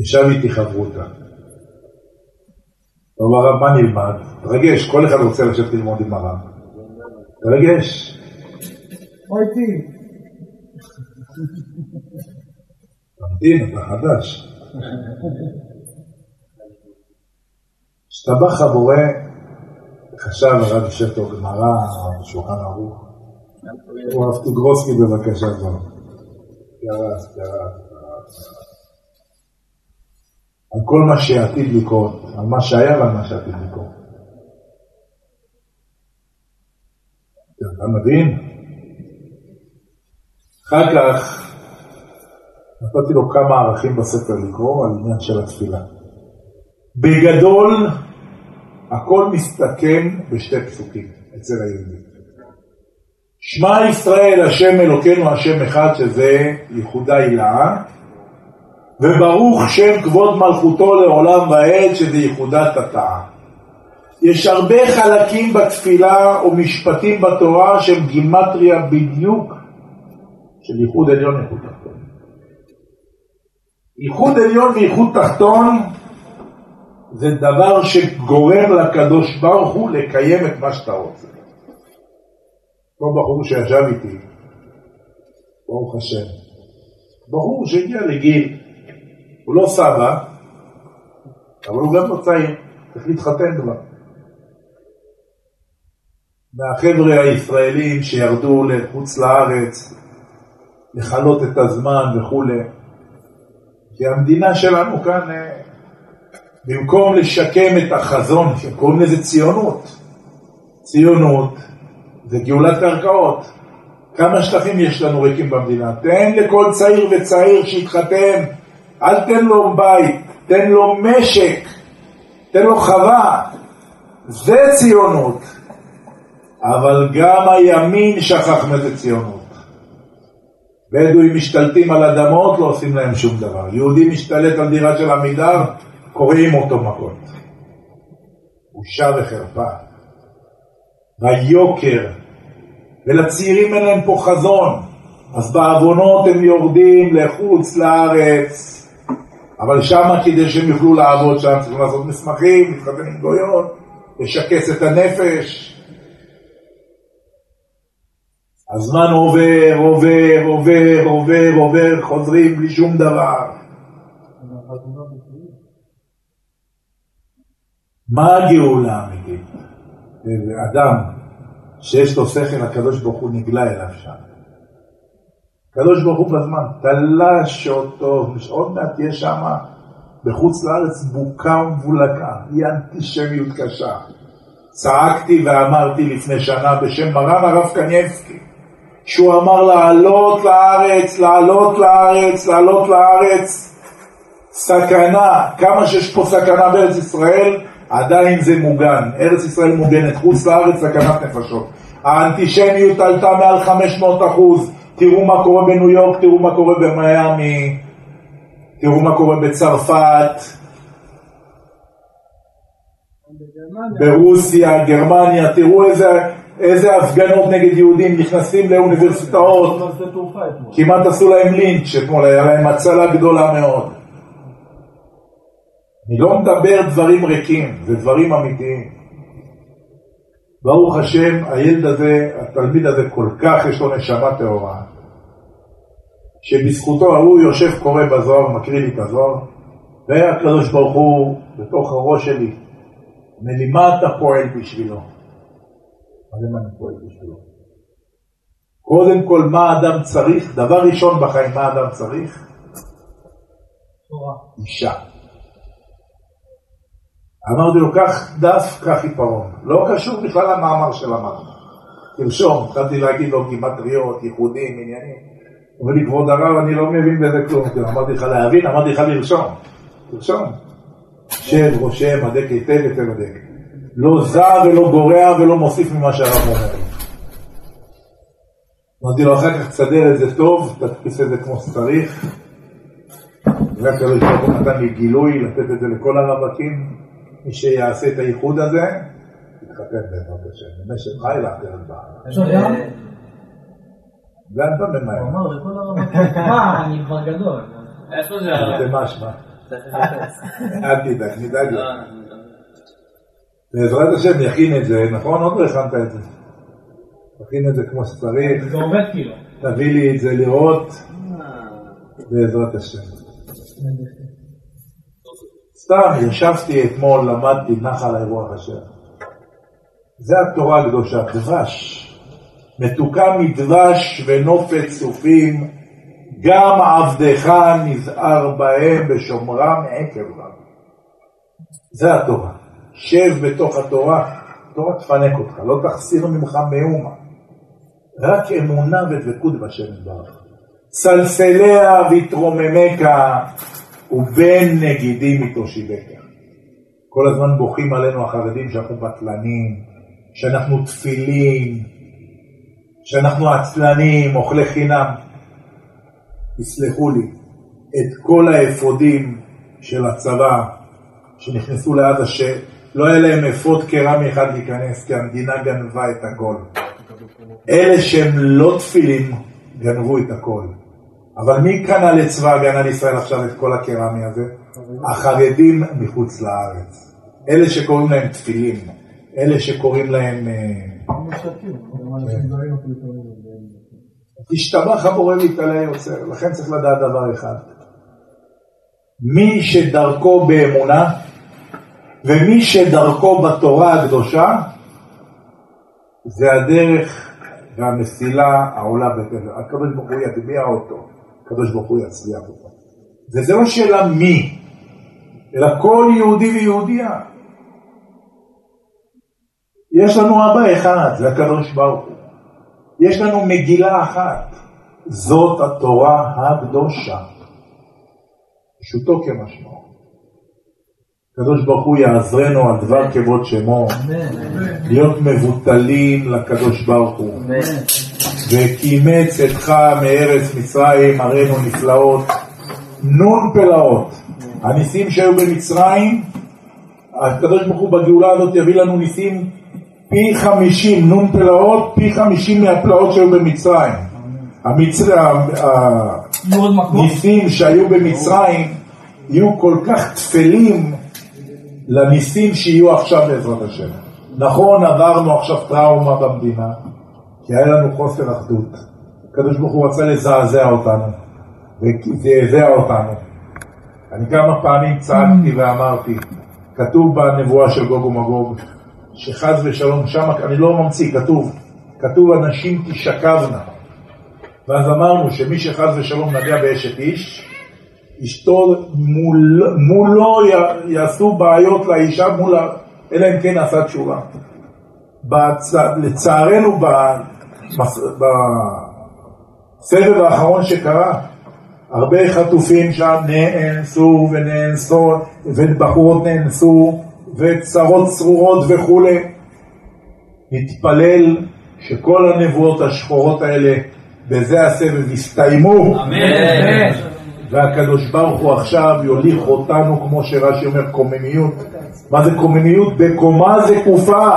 ישב איתי חברותה. אמר הרב, מה נלמד? תרגש, כל אחד רוצה לשבת ללמוד עם הרב. תרגש. או איתי. תמתין, אתה חדש. השתבח הבורא, חשב הרב שטו גמרא, שולחן ערוך. הוא הרב תגרוסקי בבקשה כבר. על כל מה שעתיד לקרות, על מה שהיה ועל מה שעתיד לקרות. אתה מבין? אחר כך נתתי לו כמה ערכים בספר לקרוא על עניין של התפילה. בגדול, הכל מסתכם בשתי פסוקים אצל היהודים. שמע ישראל השם אלוקינו השם אחד שזה ייחודה הילה, וברוך שם כבוד מלכותו לעולם ועד שזה ייחודת התאה. יש הרבה חלקים בתפילה או משפטים בתורה שהם גימטריה בדיוק של ייחוד עליון וייחוד תחתון. ייחוד עליון וייחוד תחתון זה דבר שגורם לקדוש ברוך הוא לקיים את מה שאתה רוצה. אותו בחור שישב איתי, ברוך השם, בחור שהגיע לגיל, הוא לא סבא, אבל הוא גם לא צעיר, צריך להתחתן כבר. מהחבר'ה הישראלים שירדו לחוץ לארץ, לכלות את הזמן וכולי. כי המדינה שלנו כאן, אה, במקום לשקם את החזון, שקוראים לזה ציונות, ציונות זה גאולת קרקעות. כמה שטחים יש לנו ריקים במדינה? תן לכל צעיר וצעיר שיתחתן, אל תן לו בית, תן לו משק, תן לו חווה. זה ציונות. אבל גם הימין שכח מה זה ציונות. בדואים משתלטים על אדמות, לא עושים להם שום דבר. יהודי משתלט על דירה של עמידר, קוראים אותו מכות. בושה וחרפה. והיוקר, ולצעירים אין להם פה חזון, אז בעוונות הם יורדים לחוץ לארץ, אבל שמה כדי שהם יוכלו לעבוד שם צריכים לעשות מסמכים, להתחתן עם גויות, לשקס את הנפש. הזמן עובר, עובר, עובר, עובר, עובר, חוזרים בלי שום דבר. מה הגאולה האמיתית? אדם שיש לו שכל, הקדוש ברוך הוא נגלה אליו שם. הקדוש ברוך הוא בזמן תלש אותו, עוד מעט תהיה שם בחוץ לארץ בוקה ומבולקה, היא אנטישמיות קשה. צעקתי ואמרתי לפני שנה בשם מרן הרב קניבסקי, שהוא אמר לעלות לארץ, לעלות לארץ, לעלות לארץ, סכנה, כמה שיש פה סכנה בארץ ישראל, עדיין זה מוגן, ארץ ישראל מוגנת, חוץ לארץ סכנת נפשות. האנטישמיות עלתה מעל 500 אחוז, תראו מה קורה בניו יורק, תראו מה קורה במיאמי, תראו מה קורה בצרפת, ברוסיה, גרמניה, תראו איזה איזה הפגנות נגד יהודים נכנסים לאוניברסיטאות, כמעט עשו להם לינץ' אתמול, היה להם הצלה גדולה מאוד. אני לא מדבר דברים ריקים, זה דברים אמיתיים. ברוך השם, הילד הזה, התלמיד הזה כל כך יש לו נשמה טהורה, שבזכותו ההוא יושב קורא בזוהר, מקריא לי את הזוהר, והקדוש ברוך הוא בתוך הראש שלי, אומר לי, מה אתה פועל בשבילו? מה זה מה אני פועל בשבילו? קודם כל, מה האדם צריך? דבר ראשון בחיים, מה האדם צריך? תורה. אישה. אמרתי לו, קח דף, קח עיפרון. לא קשור בכלל למאמר שלמדנו. תרשום, התחלתי להגיד לו גימטריות, ייחודים, עניינים. הוא אומר לי, כבוד הרב, אני לא מבין בזה כלום. אמרתי לך להבין, אמרתי לך לרשום. תרשום. שב, רושם, הדק היטב, היטב הדק. לא זע ולא גורע ולא מוסיף ממה שהרב אומר. אמרתי לו, אחר כך תסדר את זה טוב, תדפיס את זה כמו שצריך. והקדוש ברוך נתן לי גילוי לתת את זה לכל הרווקים, מי שיעשה את הייחוד הזה, יתחתן בעזרת השם, במשך חי לאחרת בארץ. לאן אתה ממהר? הוא אמר לכל הרווקים, מה, אני כבר גדול. איפה זה? זה משמע. אל תדאג, נדאג לך. בעזרת השם יכין את זה, נכון? עוד לא הכנת את זה. תכין את זה כמו שצריך. זה עובד כאילו. תביא לי את זה לראות. בעזרת השם. סתם ישבתי אתמול, למדתי, נח עלי רוח השם. זה התורה הקדושה, דבש. מתוקה מדבש ונופת צופים, גם עבדך נזהר בהם בשומרם עקב רב. זה התורה. שב בתוך התורה, התורה תפנק אותך, לא תחסיר ממך מאומה. רק אמונה ודבקות בשם יתברך. סלסליה ויתרוממך ובין נגידים מתושיבך. כל הזמן בוכים עלינו החרדים שאנחנו בטלנים, שאנחנו תפילים, שאנחנו עצלנים, אוכלי חינם. תסלחו לי, את כל האפודים של הצבא שנכנסו לעזה, שלא היה להם אפוד קרמי אחד להיכנס, כי המדינה גנבה את הכל. אלה שהם לא תפילים, גנבו את הכל. אבל מי קנה לצבא הגנה לישראל עכשיו את כל הקרמי הזה? החרדים מחוץ לארץ. אלה שקוראים להם תפילים, אלה שקוראים להם... אה, תשתבח הבורא להתעלה יוצר, לכן צריך לדעת דבר אחד. מי שדרכו באמונה ומי שדרכו בתורה הקדושה זה הדרך והמסילה העולה בתל. הקדוש ברוך הוא יטביע אותו, הקדוש ברוך הוא יצליח אותו. וזה לא שאלה מי, אלא כל יהודי ויהודייה. יש לנו אבא אחד, זה הקדוש ברוך הוא. יש לנו מגילה אחת, זאת התורה הקדושה. פשוטו כמשמעו. הקדוש ברוך הוא יעזרנו על דבר כבוד שמו, להיות מבוטלים לקדוש ברוך הוא. וקימץ אתך מארץ מצרים, הראינו נפלאות, נון פלאות. הניסים שהיו במצרים, הקדוש ברוך הוא בגאולה הזאת יביא לנו ניסים פי חמישים, נון פלאות, פי חמישים מהפלאות שהיו במצרים. הניסים שהיו במצרים יהיו כל כך תפלים לניסים שיהיו עכשיו בעזרת השם. נכון, עברנו עכשיו טראומה במדינה, היה לנו חוסר אחדות. הקדוש ברוך הוא רצה לזעזע אותנו, וזעזע אותנו. אני כמה פעמים צעקתי ואמרתי, כתוב בנבואה של גוג ומגוג, שחס ושלום שם, אני לא ממציא, כתוב, כתוב אנשים תשכבנה. ואז אמרנו שמי שחס ושלום נגע באשת איש, אשתו מול, מולו יעשו בעיות לאישה מולה, אלא אם כן עשה תשובה. בצ... לצערנו בסבב האחרון שקרה, הרבה חטופים שם נאנסו ונאנסו, ובחורות נאנסו, וצרות צרורות וכולי. נתפלל שכל הנבואות השחורות האלה בזה הסבב יסתיימו. אמן. והקדוש ברוך הוא עכשיו יוליך אותנו, כמו שרש"י אומר, קוממיות. מה זה קוממיות? בקומה זקופה.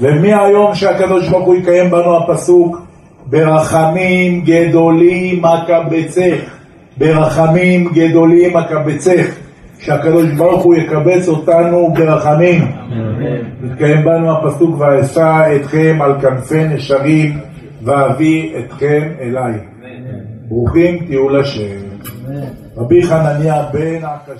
ומהיום שהקדוש ברוך הוא יקיים בנו הפסוק, ברחמים גדולים אקבצך. ברחמים גדולים אקבצך. שהקדוש ברוך הוא יקבץ אותנו ברחמים. מתקיים בנו הפסוק ואשא אתכם על כנפי נשרים ואביא אתכם אליי. ברוכים תהיו לשם. רבי חנניה בן הקשה